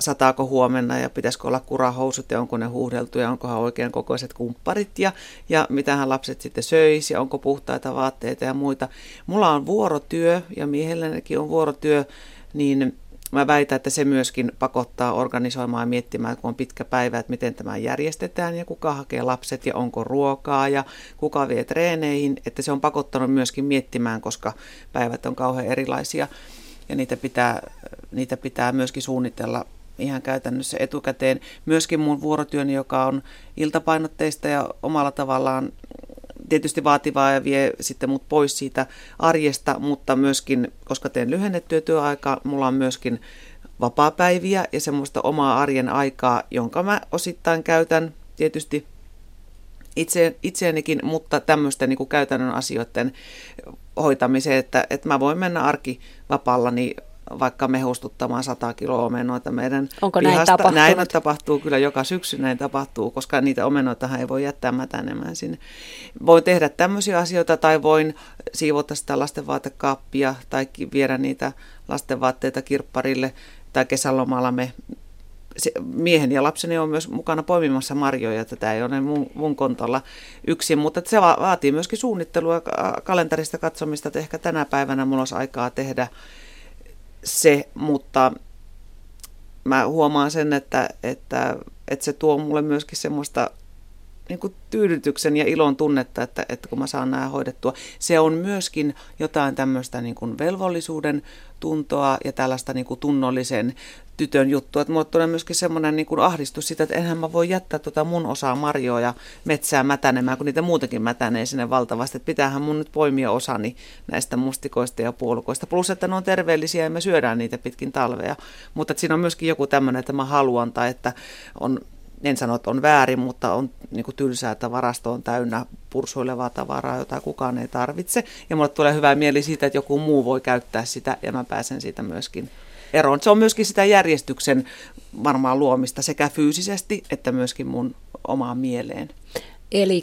sataako huomenna ja pitäisikö olla kurahousut ja onko ne huuhdeltu ja onkohan oikein kokoiset kumpparit ja, ja mitähän lapset sitten söisi ja onko puhtaita vaatteita ja muita. Mulla on vuorotyö ja miehellänikin on vuorotyö, niin mä väitän, että se myöskin pakottaa organisoimaan ja miettimään, kun on pitkä päivä, että miten tämä järjestetään ja kuka hakee lapset ja onko ruokaa ja kuka vie treeneihin, että se on pakottanut myöskin miettimään, koska päivät on kauhean erilaisia ja niitä pitää, niitä pitää myöskin suunnitella ihan käytännössä etukäteen. Myöskin mun vuorotyöni, joka on iltapainotteista ja omalla tavallaan tietysti vaativaa ja vie sitten mut pois siitä arjesta, mutta myöskin, koska teen lyhennettyä työaikaa, mulla on myöskin vapaapäiviä ja semmoista omaa arjen aikaa, jonka mä osittain käytän tietysti itse, itseänikin, mutta tämmöisten niin käytännön asioiden hoitamiseen, että, että mä voin mennä arkivapaallani vaikka mehustuttamaan 100 kiloa omenoita meidän Onko pihasta. näin tapahtunut? Näin tapahtuu kyllä joka syksy, näin tapahtuu, koska niitä omenoitahan ei voi jättää mätänemään sinne. Voin tehdä tämmöisiä asioita tai voin siivota sitä lastenvaatekaappia tai viedä niitä lastenvaatteita kirpparille tai kesälomalla me se, miehen ja lapseni on myös mukana poimimassa marjoja. Tätä ei ole mun, mun kontolla yksin, mutta se vaatii myöskin suunnittelua, kalenterista katsomista, että ehkä tänä päivänä mulla olisi aikaa tehdä se, mutta mä huomaan sen, että, että, että se tuo mulle myöskin semmoista niin kuin tyydytyksen ja ilon tunnetta, että, että kun mä saan nämä hoidettua. Se on myöskin jotain tämmöistä niin kuin velvollisuuden tuntoa ja tällaista niin kuin tunnollisen tytön juttu. Että mulle tulee myöskin semmoinen niin ahdistus sitä, että enhän mä voi jättää tuota mun osaa marjoja metsää mätänemään, kun niitä muutenkin mätänee sinne valtavasti. Että pitäähän mun nyt poimia osani näistä mustikoista ja puolukoista. Plus, että ne on terveellisiä ja me syödään niitä pitkin talvea. Mutta siinä on myöskin joku tämmöinen, että mä haluan tai että on en sano, että on väärin, mutta on niin kuin tylsää, että varasto on täynnä pursuilevaa tavaraa, jota kukaan ei tarvitse. Ja mulle tulee hyvä mieli siitä, että joku muu voi käyttää sitä ja mä pääsen siitä myöskin eroon. Se on myöskin sitä järjestyksen varmaan luomista sekä fyysisesti että myöskin mun omaan mieleen. Eli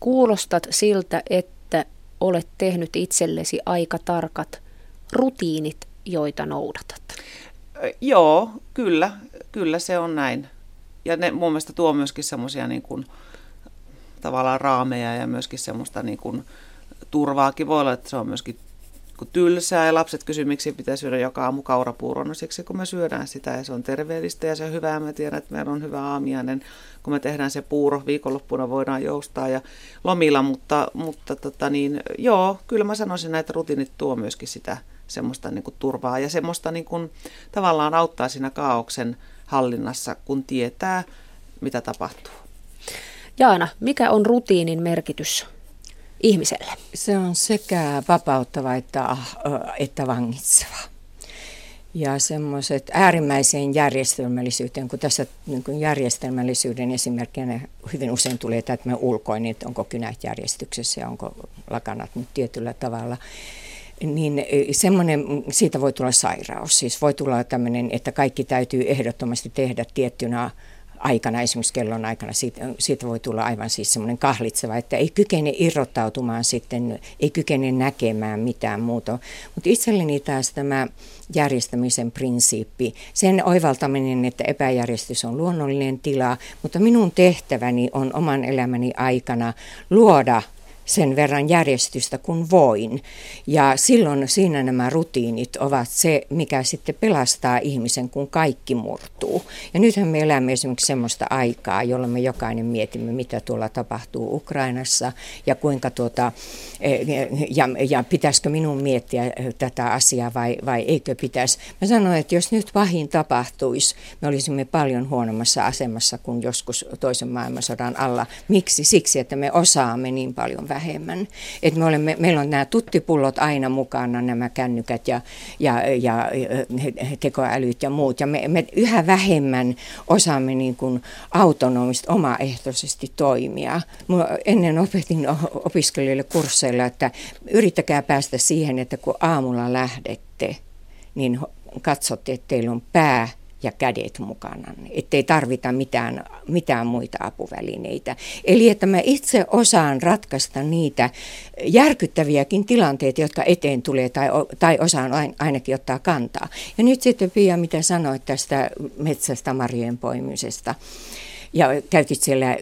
kuulostat siltä, että olet tehnyt itsellesi aika tarkat rutiinit, joita noudatat. Joo, kyllä, kyllä se on näin. Ja ne mun mielestä tuo myöskin semmoisia niin kuin, tavallaan raameja ja myöskin semmoista niin kuin, turvaakin. Voi olla, että se on myöskin tylsää ja lapset kysyvät, miksi pitää syödä joka aamu kaurapuuron. No siksi, kun me syödään sitä ja se on terveellistä ja se on hyvää. Mä tiedän, että meillä on hyvä aamiainen, kun me tehdään se puuro. Viikonloppuna voidaan joustaa ja lomilla, mutta, mutta tota niin, joo, kyllä mä sanoisin, että rutiinit tuo myöskin sitä semmoista niin kuin turvaa ja semmoista niin kuin, tavallaan auttaa siinä kaauksen hallinnassa, kun tietää, mitä tapahtuu. Jaana, mikä on rutiinin merkitys ihmiselle? Se on sekä vapauttava että, äh, että vangitseva. Ja semmoiset äärimmäiseen järjestelmällisyyteen, kun tässä niin kun järjestelmällisyyden esimerkkinä hyvin usein tulee, että me ulkoin, että onko kynät järjestyksessä ja onko lakanat nyt tietyllä tavalla niin e, semmoinen, siitä voi tulla sairaus. Siis voi tulla tämmöinen, että kaikki täytyy ehdottomasti tehdä tiettynä aikana, esimerkiksi kellon aikana, siitä, siitä voi tulla aivan siis semmoinen kahlitseva, että ei kykene irrottautumaan sitten, ei kykene näkemään mitään muuta. Mutta itselleni taas tämä järjestämisen prinsiippi, sen oivaltaminen, että epäjärjestys on luonnollinen tila, mutta minun tehtäväni on oman elämäni aikana luoda sen verran järjestystä kuin voin. Ja silloin siinä nämä rutiinit ovat se, mikä sitten pelastaa ihmisen, kun kaikki murtuu. Ja nythän me elämme esimerkiksi sellaista aikaa, jolloin me jokainen mietimme, mitä tuolla tapahtuu Ukrainassa ja kuinka tuota, e, ja, ja pitäisikö minun miettiä tätä asiaa vai, vai eikö pitäisi. Mä sanoin, että jos nyt pahin tapahtuisi, me olisimme paljon huonommassa asemassa kuin joskus toisen maailmansodan alla. Miksi? Siksi, että me osaamme niin paljon vähemmän. Et me olemme, meillä on nämä tuttipullot aina mukana, nämä kännykät ja, ja, ja tekoälyt ja muut. Ja me, me yhä vähemmän osaamme niin kuin autonomisesti, omaehtoisesti toimia. Mä ennen opetin opiskelijoille kursseilla, että yrittäkää päästä siihen, että kun aamulla lähdette, niin katsotte, että teillä on pää ja kädet mukana, ettei tarvita mitään, mitään muita apuvälineitä. Eli että mä itse osaan ratkaista niitä järkyttäviäkin tilanteita, jotka eteen tulee, tai, tai osaan ainakin ottaa kantaa. Ja nyt sitten Pia, mitä sanoit tästä metsästä marjojen poimisesta ja käytit siellä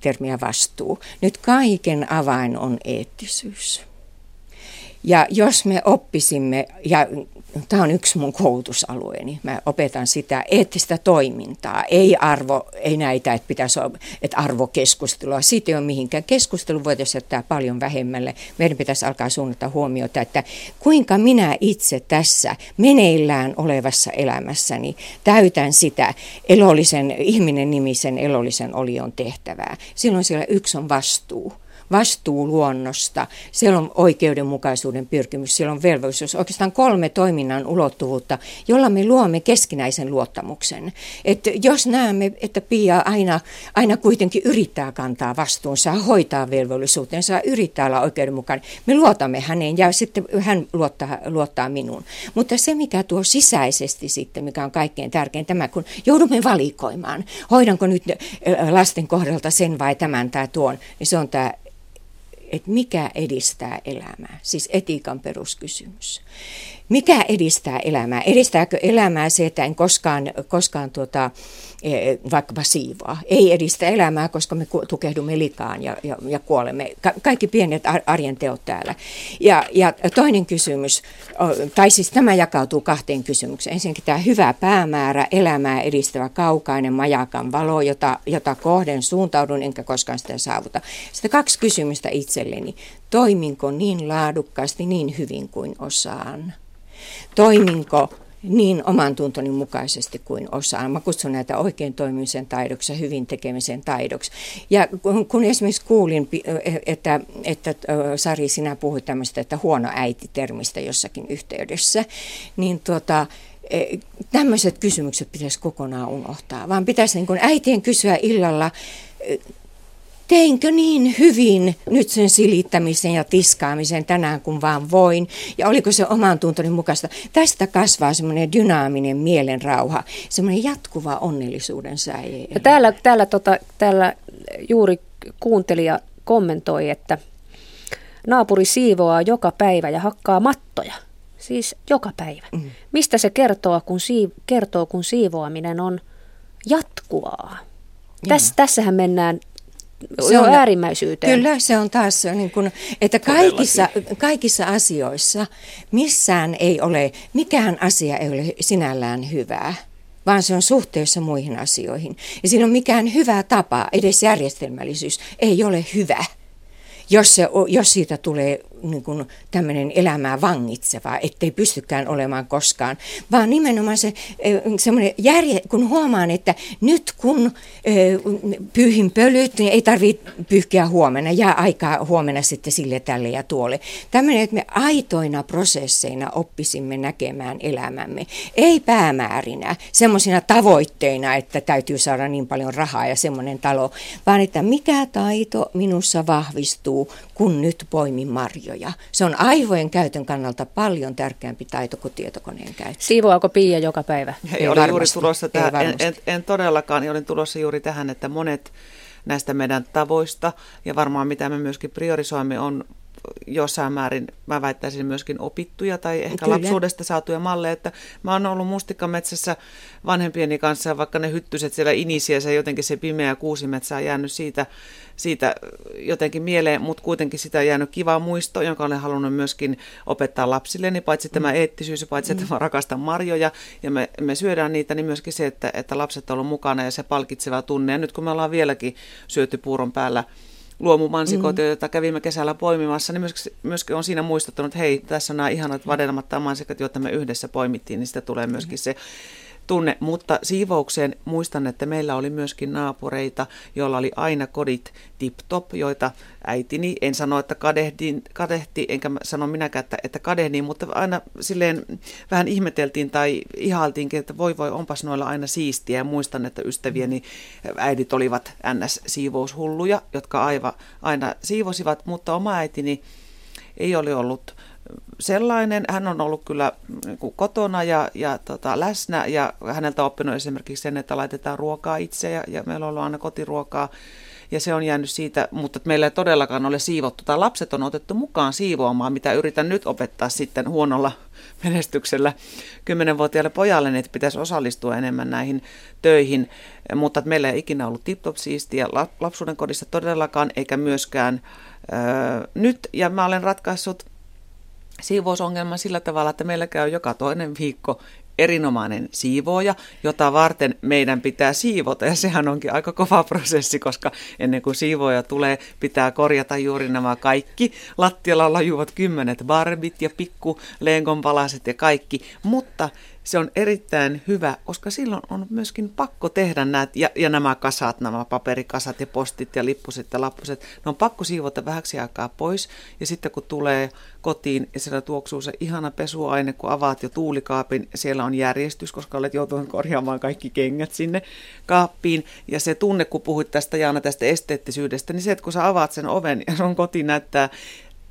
termiä vastuu. Nyt kaiken avain on eettisyys. Ja jos me oppisimme, ja tämä on yksi mun koulutusalueeni. Mä opetan sitä eettistä toimintaa, ei arvo, ei näitä, että pitäisi olla, että arvokeskustelua. Siitä ei ole mihinkään. Keskustelu voitaisiin jättää paljon vähemmälle. Meidän pitäisi alkaa suunnata huomiota, että kuinka minä itse tässä meneillään olevassa elämässäni täytän sitä elollisen, ihminen nimisen elollisen olion tehtävää. Silloin siellä yksi on vastuu vastuu luonnosta, siellä on oikeudenmukaisuuden pyrkimys, siellä on velvollisuus. Oikeastaan kolme toiminnan ulottuvuutta, jolla me luomme keskinäisen luottamuksen. Et jos näemme, että Pia aina, aina kuitenkin yrittää kantaa vastuunsa, hoitaa velvollisuutensa, yrittää olla oikeudenmukainen, me luotamme häneen ja sitten hän luottaa, luottaa minuun. Mutta se, mikä tuo sisäisesti sitten, mikä on kaikkein tärkein, tämä kun joudumme valikoimaan, hoidanko nyt lasten kohdalta sen vai tämän tai tuon, niin se on tämä että mikä edistää elämää, siis etiikan peruskysymys. Mikä edistää elämää? Edistääkö elämää se, että en koskaan, koskaan tuota, e, vaikkapa siivoa? Ei edistä elämää, koska me tukehdumme likaan ja, ja, ja kuolemme. Ka- kaikki pienet arjen teot täällä. Ja, ja toinen kysymys, tai siis tämä jakautuu kahteen kysymykseen. Ensinnäkin tämä hyvä päämäärä, elämää edistävä kaukainen majakan valo, jota, jota kohden suuntaudun, enkä koskaan sitä saavuta. Sitten kaksi kysymystä itselleni. Toiminko niin laadukkaasti, niin hyvin kuin osaan? Toiminko niin oman tuntoni mukaisesti kuin osaan. Mä kutsun näitä oikein toimimisen taidoksi ja hyvin tekemisen taidoksi. Ja kun, kun esimerkiksi kuulin, että, että Sari, sinä puhuit tämmöistä, että huono äiti-termistä jossakin yhteydessä, niin tuota, e, tämmöiset kysymykset pitäisi kokonaan unohtaa, vaan pitäisi niin kuin äitien kysyä illalla, teinkö niin hyvin nyt sen silittämisen ja tiskaamisen tänään kun vaan voin, ja oliko se oman tuntoni mukaista. Tästä kasvaa semmoinen dynaaminen mielenrauha, semmoinen jatkuva onnellisuuden säie. Ja täällä, täällä, tota, täällä juuri kuuntelija kommentoi, että naapuri siivoaa joka päivä ja hakkaa mattoja. Siis joka päivä. Mm. Mistä se kertoo kun, sii, kertoo, kun siivoaminen on jatkuvaa? Täs, tässähän mennään se on äärimmäisyyteen. Kyllä, se on taas niin kuin, että kaikissa, kaikissa asioissa missään ei ole, mikään asia ei ole sinällään hyvää vaan se on suhteessa muihin asioihin. Ja silloin mikään hyvä tapa, edes järjestelmällisyys, ei ole hyvä jos, se, jos siitä tulee niin kuin tämmöinen elämää vangitseva, ettei pystykään olemaan koskaan, vaan nimenomaan se semmoinen järje, kun huomaan, että nyt kun pyyhin pölyt, niin ei tarvitse pyyhkiä huomenna, jää aikaa huomenna sitten sille tälle ja tuolle. Tämmöinen, että me aitoina prosesseina oppisimme näkemään elämämme, ei päämäärinä, semmoisina tavoitteina, että täytyy saada niin paljon rahaa ja semmoinen talo, vaan että mikä taito minussa vahvistuu, kun nyt poimin marjoja marjoja. Se on aivojen käytön kannalta paljon tärkeämpi taito kuin tietokoneen käyttö. Siivoako Pia joka päivä? Ei, Ei olin juuri tulossa tähän, en, en, en todellakaan, niin olin tulossa juuri tähän, että monet näistä meidän tavoista ja varmaan mitä me myöskin priorisoimme on jossain määrin, mä väittäisin myöskin opittuja tai ehkä Kyllä. lapsuudesta saatuja malleja, että mä oon ollut mustikkametsässä vanhempieni kanssa, vaikka ne hyttyset siellä inisiä, se jotenkin se pimeä kuusimetsä on jäänyt siitä, siitä jotenkin mieleen, mutta kuitenkin sitä on jäänyt kiva muisto, jonka olen halunnut myöskin opettaa lapsilleni, paitsi tämä mm. eettisyys, paitsi että mm. mä rakastan marjoja ja me, me syödään niitä, niin myöskin se, että, että lapset ovat mukana ja se palkitseva tunne. Ja nyt kun me ollaan vieläkin syöty puuron päällä luomumansikoita, mm. joita kävimme kesällä poimimassa, niin myöskin, myöskin on siinä muistuttanut, että hei, tässä on nämä ihanat vadelmat tai mansikat, joita me yhdessä poimittiin, niin sitä tulee myöskin mm. se tunne, mutta siivoukseen muistan, että meillä oli myöskin naapureita, joilla oli aina kodit tip-top, joita äitini, en sano, että kadehdin, kadehti, enkä sano minäkään, että, että kadehdin, mutta aina silleen vähän ihmeteltiin tai ihailtiinkin, että voi voi, onpas noilla aina siistiä. Ja muistan, että ystävieni äidit olivat NS-siivoushulluja, jotka aiva, aina siivosivat, mutta oma äitini ei ole ollut sellainen. Hän on ollut kyllä niin kuin kotona ja, ja tota, läsnä ja häneltä oppinut esimerkiksi sen, että laitetaan ruokaa itse ja, ja meillä on ollut aina kotiruokaa ja se on jäänyt siitä, mutta meillä ei todellakaan ole siivottu tai lapset on otettu mukaan siivoamaan, mitä yritän nyt opettaa sitten huonolla menestyksellä kymmenenvuotiaalle pojalle, niin että pitäisi osallistua enemmän näihin töihin, mutta meillä ei ikinä ollut tip-top siistiä lapsuuden kodissa todellakaan, eikä myöskään öö, nyt, ja mä olen ratkaissut siivousongelman sillä tavalla, että meillä käy joka toinen viikko erinomainen siivooja, jota varten meidän pitää siivota. Ja sehän onkin aika kova prosessi, koska ennen kuin siivooja tulee, pitää korjata juuri nämä kaikki. Lattialla lajuvat kymmenet barbit ja pikku lenkonpalaset ja kaikki. Mutta se on erittäin hyvä, koska silloin on myöskin pakko tehdä näitä, ja, ja nämä kasat, nämä paperikasat ja postit ja lippuset ja lappuset, ne on pakko siivota vähäksi aikaa pois, ja sitten kun tulee kotiin ja siellä tuoksuu se ihana pesuaine, kun avaat jo tuulikaapin, siellä on järjestys, koska olet joutunut korjaamaan kaikki kengät sinne kaappiin, ja se tunne, kun puhuit tästä Jaana tästä esteettisyydestä, niin se, että kun sä avaat sen oven ja sun koti näyttää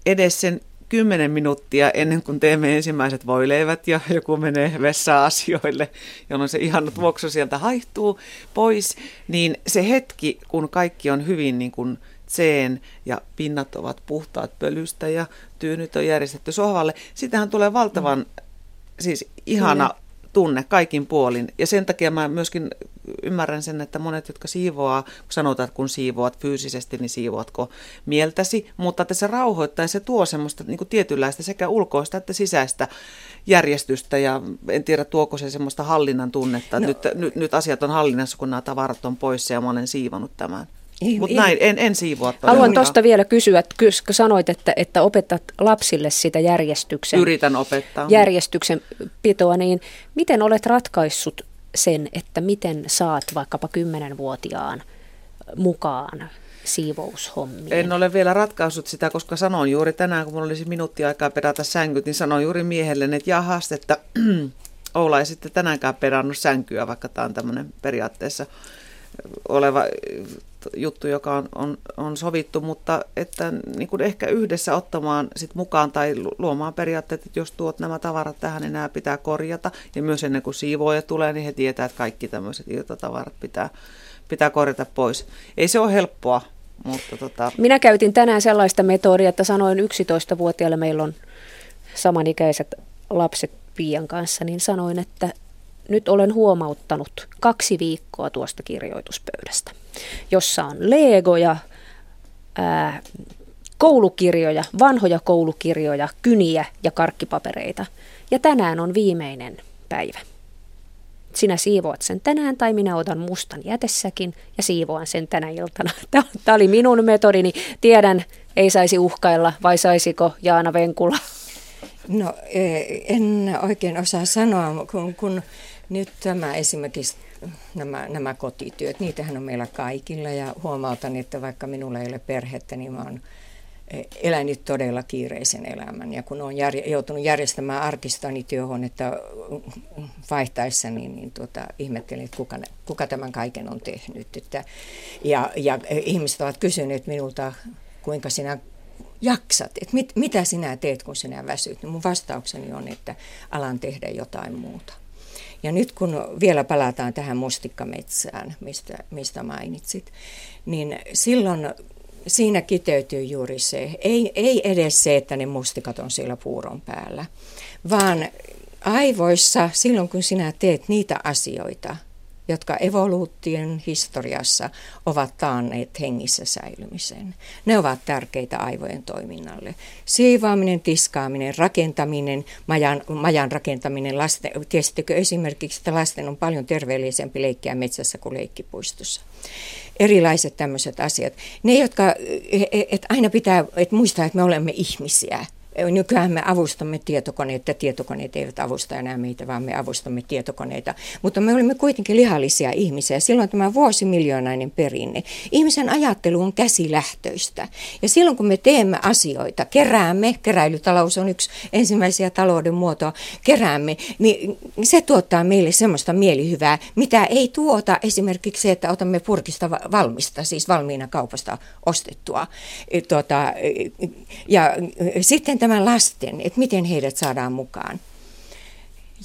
edes sen kymmenen minuuttia ennen kuin teemme ensimmäiset voileivät ja joku menee vessa-asioille, jolloin se ihan tuoksu sieltä haihtuu pois, niin se hetki, kun kaikki on hyvin niin kuin tseen ja pinnat ovat puhtaat pölystä ja tyynyt on järjestetty sohvalle, sitähän tulee valtavan, mm. siis ihana mm tunne kaikin puolin. Ja sen takia mä myöskin ymmärrän sen, että monet, jotka siivoaa, kun sanotaan, että kun siivoat fyysisesti, niin siivoatko mieltäsi, mutta että se rauhoittaa ja se tuo semmoista niin kuin tietynlaista sekä ulkoista että sisäistä järjestystä ja en tiedä tuoko se semmoista hallinnan tunnetta, no. nyt, nyt, nyt asiat on hallinnassa, kun nämä tavarat on poissa ja mä olen siivonut tämän. Mutta näin, en, en siivoa Haluan tuosta vielä kysyä, kun sanoit, että, että opetat lapsille sitä järjestyksen, Yritän opettaa. järjestyksen pitoa, niin miten olet ratkaissut sen, että miten saat vaikkapa kymmenenvuotiaan mukaan siivoushommiin? En ole vielä ratkaissut sitä, koska sanoin juuri tänään, kun minulla olisi minuutti aikaa perata sänkyt, niin sanoin juuri miehelle, että jahas, että Oula ei sitten tänäänkään perannut sänkyä, vaikka tämä on tämmöinen periaatteessa oleva juttu, joka on, on, on sovittu, mutta että niin kuin ehkä yhdessä ottamaan sit mukaan tai luomaan periaatteet, että jos tuot nämä tavarat tähän, niin nämä pitää korjata. Ja myös ennen kuin siivooja tulee, niin he tietää, että kaikki tämmöiset irtotavarat pitää, pitää korjata pois. Ei se ole helppoa, mutta tota... Minä käytin tänään sellaista metodia, että sanoin 11-vuotiaille, meillä on samanikäiset lapset Pian kanssa, niin sanoin, että nyt olen huomauttanut kaksi viikkoa tuosta kirjoituspöydästä, jossa on legoja, ää, koulukirjoja, vanhoja koulukirjoja, kyniä ja karkkipapereita. Ja tänään on viimeinen päivä. Sinä siivoat sen tänään tai minä otan mustan jätessäkin ja siivoan sen tänä iltana. Tämä oli minun metodini. Tiedän, ei saisi uhkailla vai saisiko Jaana Venkula? No e, en oikein osaa sanoa, kun, kun nyt tämä esimerkiksi nämä, nämä kotityöt, niitähän on meillä kaikilla ja huomautan, että vaikka minulla ei ole perhettä, niin mä oon e, elänyt todella kiireisen elämän. Ja kun olen jär, joutunut järjestämään arkistani työhuonetta vaihtaessa, niin, niin tuota, ihmettelin, että kuka, kuka tämän kaiken on tehnyt. Että, ja, ja ihmiset ovat kysyneet minulta, kuinka sinä jaksat, että mit, mitä sinä teet, kun sinä väsyt. Niin mun vastaukseni on, että alan tehdä jotain muuta. Ja nyt kun vielä palataan tähän mustikkametsään, mistä, mistä mainitsit, niin silloin siinä kiteytyy juuri se, ei, ei edes se, että ne mustikat on siellä puuron päällä, vaan aivoissa silloin, kun sinä teet niitä asioita, jotka evoluution historiassa ovat taanneet hengissä säilymisen. Ne ovat tärkeitä aivojen toiminnalle. Siivaaminen, tiskaaminen, rakentaminen, majan, majan rakentaminen. Lasten, tiesittekö esimerkiksi, että lasten on paljon terveellisempi leikkiä metsässä kuin leikkipuistossa? Erilaiset tämmöiset asiat. Ne, jotka, et aina pitää et muistaa, että me olemme ihmisiä nykyään me avustamme tietokoneita, tietokoneet eivät avusta enää meitä, vaan me avustamme tietokoneita. Mutta me olemme kuitenkin lihallisia ihmisiä. Silloin tämä vuosimiljoonainen perinne. Ihmisen ajattelu on käsilähtöistä. Ja silloin kun me teemme asioita, keräämme, keräilytalous on yksi ensimmäisiä talouden muotoa, keräämme, niin se tuottaa meille semmoista mielihyvää, mitä ei tuota esimerkiksi se, että otamme purkista valmista, siis valmiina kaupasta ostettua. Tuota, ja sitten tämä lasten, että miten heidät saadaan mukaan.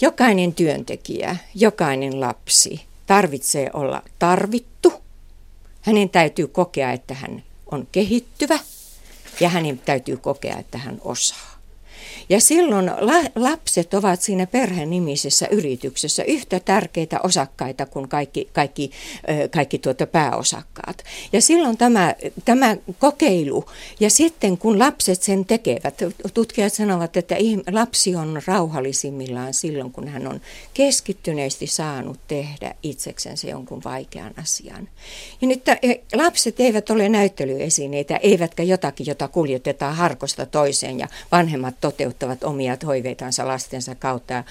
Jokainen työntekijä, jokainen lapsi tarvitsee olla tarvittu. Hänen täytyy kokea, että hän on kehittyvä ja hänen täytyy kokea, että hän osaa. Ja silloin la- lapset ovat siinä perhenimisessä yrityksessä yhtä tärkeitä osakkaita kuin kaikki, kaikki, kaikki tuota pääosakkaat. Ja silloin tämä, tämä kokeilu, ja sitten kun lapset sen tekevät, tutkijat sanovat, että lapsi on rauhallisimmillaan silloin, kun hän on keskittyneesti saanut tehdä itseksensä jonkun vaikean asian. Ja nyt lapset eivät ole näyttelyesineitä, eivätkä jotakin, jota kuljetetaan harkosta toiseen ja vanhemmat toteuttavat toteuttavat omia toiveitansa lastensa kautta ja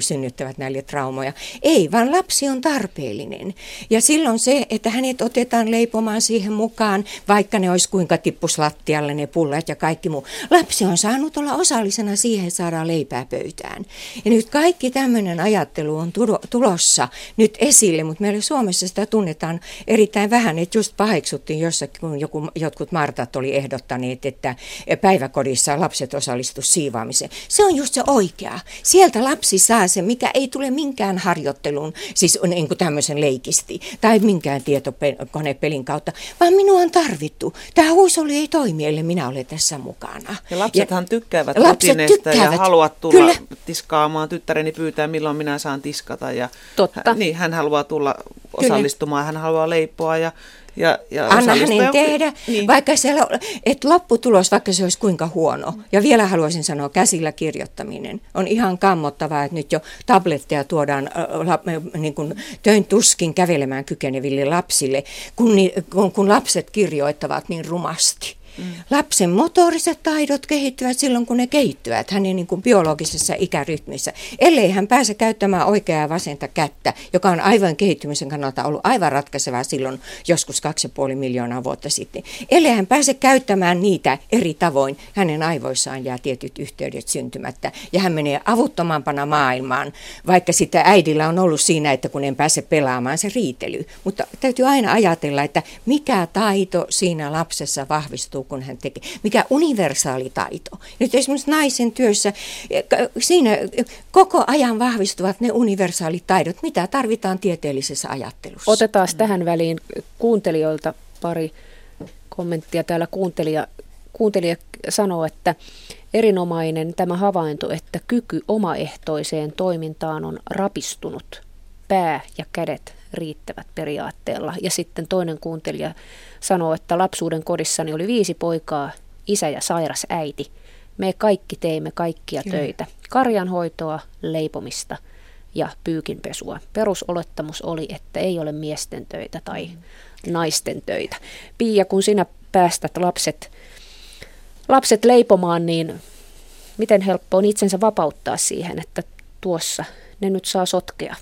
synnyttävät näille traumoja. Ei, vaan lapsi on tarpeellinen. Ja silloin se, että hänet otetaan leipomaan siihen mukaan, vaikka ne olisi kuinka tippuslattialle ne pullat ja kaikki muu. Lapsi on saanut olla osallisena siihen, että saadaan leipää pöytään. Ja nyt kaikki tämmöinen ajattelu on tulossa nyt esille, mutta meillä Suomessa sitä tunnetaan erittäin vähän, että just paheksuttiin jossakin, kun joku, jotkut Martat oli ehdottaneet, että päiväkodissa lapset osallistuisivat siivaamiseen. Se on just se oikea. Sieltä lapsi saa se, mikä ei tule minkään harjoittelun, siis niin kuin tämmöisen leikisti tai minkään tietokonepelin kautta, vaan minua on tarvittu. Tämä huusoli ei toimi, ellei minä olen tässä mukana. Ja lapsethan ja tykkäävät lapset tykkäävät. ja haluavat tulla Kyllä. tiskaamaan. Tyttäreni pyytää, milloin minä saan tiskata. Ja Totta. Hän, niin, hän haluaa tulla osallistumaan, Kyllä. hän haluaa leipoa ja ja, ja Anna hänen tehdä, niin. vaikka siellä, että lopputulos, vaikka se olisi kuinka huono. Ja vielä haluaisin sanoa, käsillä kirjoittaminen on ihan kammottavaa, että nyt jo tabletteja tuodaan niin kuin töin tuskin kävelemään kykeneville lapsille, kun, kun lapset kirjoittavat niin rumasti. Mm. Lapsen motoriset taidot kehittyvät silloin, kun ne kehittyvät hänen niin kuin biologisessa ikärytmissä. Ellei hän pääse käyttämään oikeaa ja vasenta kättä, joka on aivan kehittymisen kannalta ollut aivan ratkaisevaa silloin joskus 2,5 miljoonaa vuotta sitten. Ellei hän pääse käyttämään niitä eri tavoin, hänen aivoissaan jää tietyt yhteydet syntymättä. Ja hän menee avuttomampana maailmaan, vaikka sitä äidillä on ollut siinä, että kun en pääse pelaamaan se riitely. Mutta täytyy aina ajatella, että mikä taito siinä lapsessa vahvistuu kun hän tekee. Mikä universaali taito. Nyt esimerkiksi naisen työssä, siinä koko ajan vahvistuvat ne universaalit taidot, mitä tarvitaan tieteellisessä ajattelussa. Otetaan tähän väliin kuuntelijoilta pari kommenttia. Täällä kuuntelija, kuuntelija sanoo, että erinomainen tämä havainto, että kyky omaehtoiseen toimintaan on rapistunut. Pää ja kädet riittävät periaatteella. Ja sitten toinen kuuntelija sanoo, että lapsuuden kodissani oli viisi poikaa, isä ja sairas äiti. Me kaikki teimme kaikkia Kyllä. töitä. Karjanhoitoa, leipomista ja pyykinpesua. Perusolettamus oli, että ei ole miesten töitä tai naisten töitä. Pia, kun sinä päästät lapset, lapset leipomaan, niin miten helppo on itsensä vapauttaa siihen, että tuossa ne nyt saa sotkea?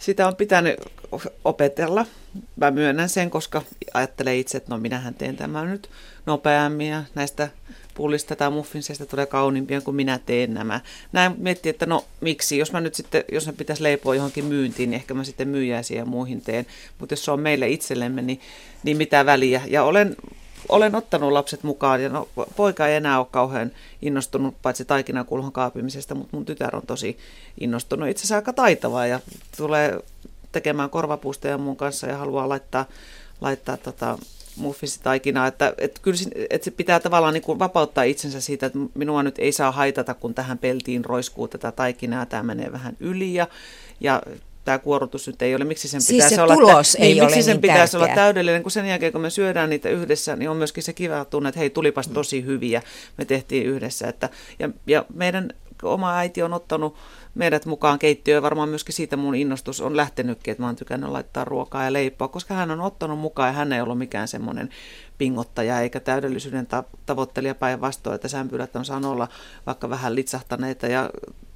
Sitä on pitänyt opetella. Mä myönnän sen, koska ajattelen itse, että no minähän teen tämän nyt nopeammin ja näistä pullista tai muffinseista tulee kauniimpia kuin minä teen nämä. Näin miettii, että no miksi, jos mä nyt sitten, jos mä pitäisi leipoa johonkin myyntiin, niin ehkä mä sitten myyjäisiä ja muihin teen. Mutta jos se on meille itsellemme, niin, niin mitä väliä. Ja olen olen ottanut lapset mukaan ja no, poika ei enää ole kauhean innostunut paitsi taikinakulhon kaapimisesta, mutta mun tytär on tosi innostunut. Itse asiassa aika taitavaa ja tulee tekemään korvapuusteja mun kanssa ja haluaa laittaa, laittaa tota, muffinsitaikinaa, että, että kyllä että se pitää tavallaan niin kuin vapauttaa itsensä siitä, että minua nyt ei saa haitata, kun tähän peltiin roiskuu tätä taikinaa, tämä menee vähän yli ja, ja tämä kuorutus nyt ei ole, miksi sen siis pitäisi se olla, tulos ei niin, ole miksi sen niin pitäisi tärkeä. olla täydellinen, kun sen jälkeen kun me syödään niitä yhdessä, niin on myöskin se kiva tunne, että hei tulipas tosi hyviä, me tehtiin yhdessä. Että, ja, ja meidän oma äiti on ottanut meidät mukaan keittiöön ja varmaan myöskin siitä mun innostus on lähtenytkin, että mä oon tykännyt laittaa ruokaa ja leipoa, koska hän on ottanut mukaan ja hän ei ollut mikään semmoinen pingottaja eikä täydellisyyden tavoittelija päinvastoin, että sämpylät on saanut olla vaikka vähän litsahtaneita ja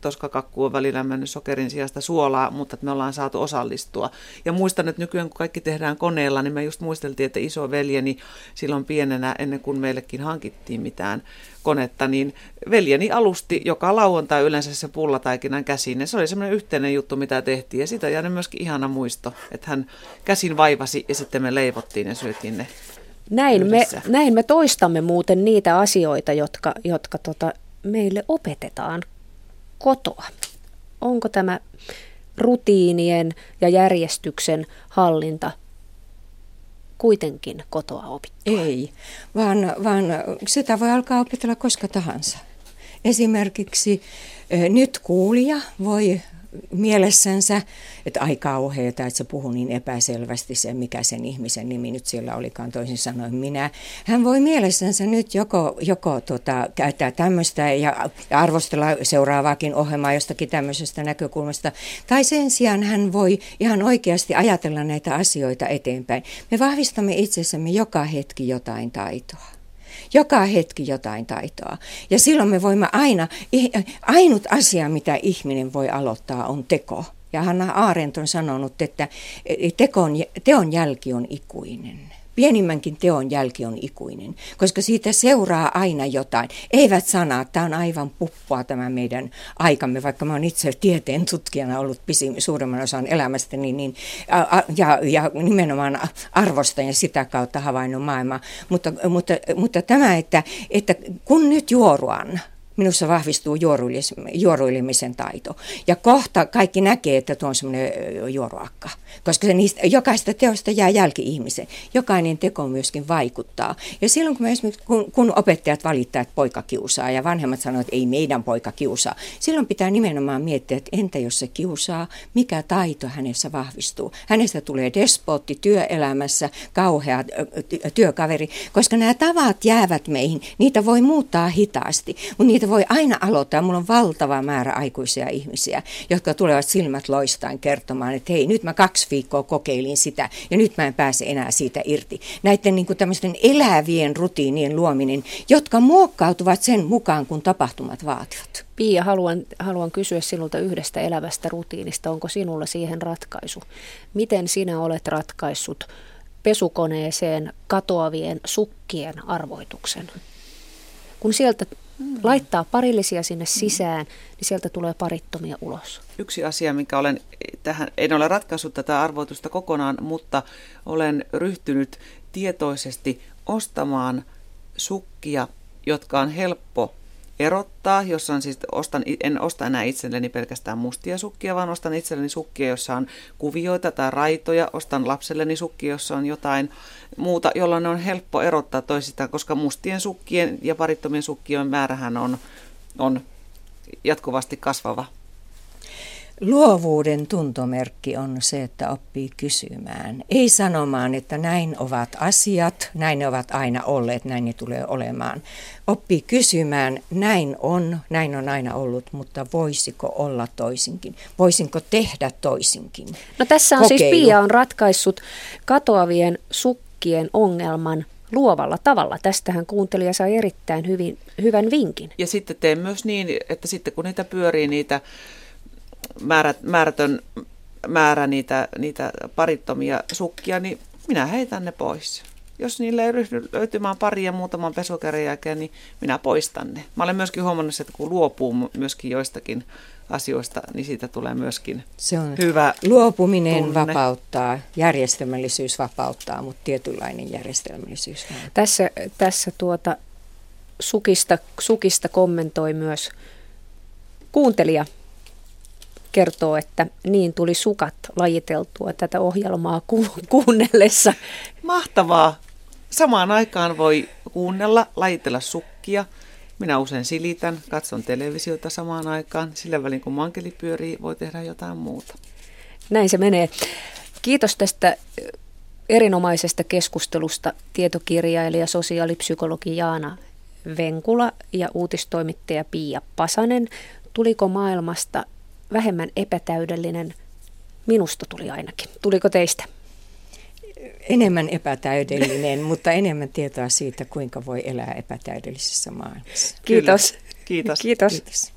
toskakakku on välillä mennyt sokerin sijasta suolaa, mutta että me ollaan saatu osallistua. Ja muistan, että nykyään kun kaikki tehdään koneella, niin me just muisteltiin, että iso veljeni silloin pienenä, ennen kuin meillekin hankittiin mitään konetta, niin veljeni alusti joka lauantai yleensä se pullataikinan käsiin. se oli semmoinen yhteinen juttu, mitä tehtiin. Ja sitä jäänyt myöskin ihana muisto, että hän käsin vaivasi ja sitten me leivottiin ja syötiin ne näin me, näin me toistamme muuten niitä asioita, jotka, jotka tota, meille opetetaan kotoa. Onko tämä rutiinien ja järjestyksen hallinta kuitenkin kotoa opittua? Ei, vaan, vaan sitä voi alkaa opetella koska tahansa. Esimerkiksi nyt kuulija voi mielessänsä, että ai kauheeta, että se puhuu niin epäselvästi se, mikä sen ihmisen nimi nyt siellä olikaan toisin sanoen minä. Hän voi mielessänsä nyt joko, joko tota, käyttää tämmöistä ja, ja arvostella seuraavaakin ohjelmaa jostakin tämmöisestä näkökulmasta, tai sen sijaan hän voi ihan oikeasti ajatella näitä asioita eteenpäin. Me vahvistamme itsessämme joka hetki jotain taitoa joka hetki jotain taitoa. Ja silloin me voimme aina, ainut asia mitä ihminen voi aloittaa on teko. Ja Hanna Arendt on sanonut, että tekon, teon jälki on ikuinen. Pienimmänkin teon jälki on ikuinen, koska siitä seuraa aina jotain. Eivät sanaa, tämä on aivan puppua tämä meidän aikamme, vaikka mä olen itse tieteen tutkijana ollut pisin, suurimman osan elämästäni, niin, niin, ja, ja nimenomaan arvostan ja sitä kautta havainnut maailmaa. Mutta, mutta, mutta tämä, että, että kun nyt juoruan, minussa vahvistuu juoruilemisen taito. Ja kohta kaikki näkee, että tuo on semmoinen juoruakka, koska se niistä, jokaista teosta jää jälki ihmisen. Jokainen teko myöskin vaikuttaa. Ja silloin kun, esimerkiksi, kun, kun opettajat valittaa, että poika kiusaa ja vanhemmat sanoo, että ei meidän poika kiusaa, silloin pitää nimenomaan miettiä, että entä jos se kiusaa, mikä taito hänessä vahvistuu. Hänestä tulee despotti työelämässä, kauhea työkaveri, koska nämä tavat jäävät meihin. Niitä voi muuttaa hitaasti, mutta niitä siitä voi aina aloittaa. Mulla on valtava määrä aikuisia ihmisiä, jotka tulevat silmät loistaan kertomaan, että hei, nyt mä kaksi viikkoa kokeilin sitä ja nyt mä en pääse enää siitä irti. Näiden niin kuin tämmöisten elävien rutiinien luominen, jotka muokkautuvat sen mukaan, kun tapahtumat vaativat. Pia, haluan, haluan kysyä sinulta yhdestä elävästä rutiinista. Onko sinulla siihen ratkaisu? Miten sinä olet ratkaissut pesukoneeseen katoavien sukkien arvoituksen? Kun sieltä. Laittaa parillisia sinne sisään, niin sieltä tulee parittomia ulos. Yksi asia, mikä olen tähän, en ole ratkaissut tätä arvoitusta kokonaan, mutta olen ryhtynyt tietoisesti ostamaan sukkia, jotka on helppo erottaa, jossa on siis, ostan, en osta enää itselleni pelkästään mustia sukkia, vaan ostan itselleni sukkia, jossa on kuvioita tai raitoja, ostan lapselleni sukkia, jossa on jotain muuta, jolloin on helppo erottaa toisistaan, koska mustien sukkien ja parittomien sukkien määrähän on, on jatkuvasti kasvava. Luovuuden tuntomerkki on se, että oppii kysymään. Ei sanomaan, että näin ovat asiat, näin ne ovat aina olleet, näin ne tulee olemaan. Oppii kysymään, näin on, näin on aina ollut, mutta voisiko olla toisinkin? Voisinko tehdä toisinkin? No tässä on siis Kokeilu. siis Pia on ratkaissut katoavien sukkien ongelman luovalla tavalla. Tästähän kuuntelija sai erittäin hyvin, hyvän vinkin. Ja sitten teen myös niin, että sitten kun niitä pyörii niitä määrät, määrätön määrä niitä, niitä parittomia sukkia, niin minä heitän ne pois. Jos niille ei ryhdy löytymään pari ja muutaman pesukärin jälkeen, niin minä poistan ne. Mä olen myöskin huomannut, että kun luopuu myöskin joistakin asioista, niin siitä tulee myöskin Se on hyvä Luopuminen tunne. vapauttaa, järjestelmällisyys vapauttaa, mutta tietynlainen järjestelmällisyys. Tässä, tässä tuota, sukista, sukista kommentoi myös kuuntelija kertoo, että niin tuli sukat lajiteltua tätä ohjelmaa ku- kuunnellessa. Mahtavaa. Samaan aikaan voi kuunnella, lajitella sukkia. Minä usein silitän, katson televisiota samaan aikaan. Sillä välin kun mankeli pyörii, voi tehdä jotain muuta. Näin se menee. Kiitos tästä erinomaisesta keskustelusta tietokirjailija, sosiaalipsykologi Jaana Venkula ja uutistoimittaja Pia Pasanen tuliko maailmasta vähemmän epätäydellinen? Minusta tuli ainakin. Tuliko teistä? Enemmän epätäydellinen, mutta enemmän tietoa siitä, kuinka voi elää epätäydellisessä maailmassa. Kiitos. Kyllä. Kiitos. Kiitos. Kiitos.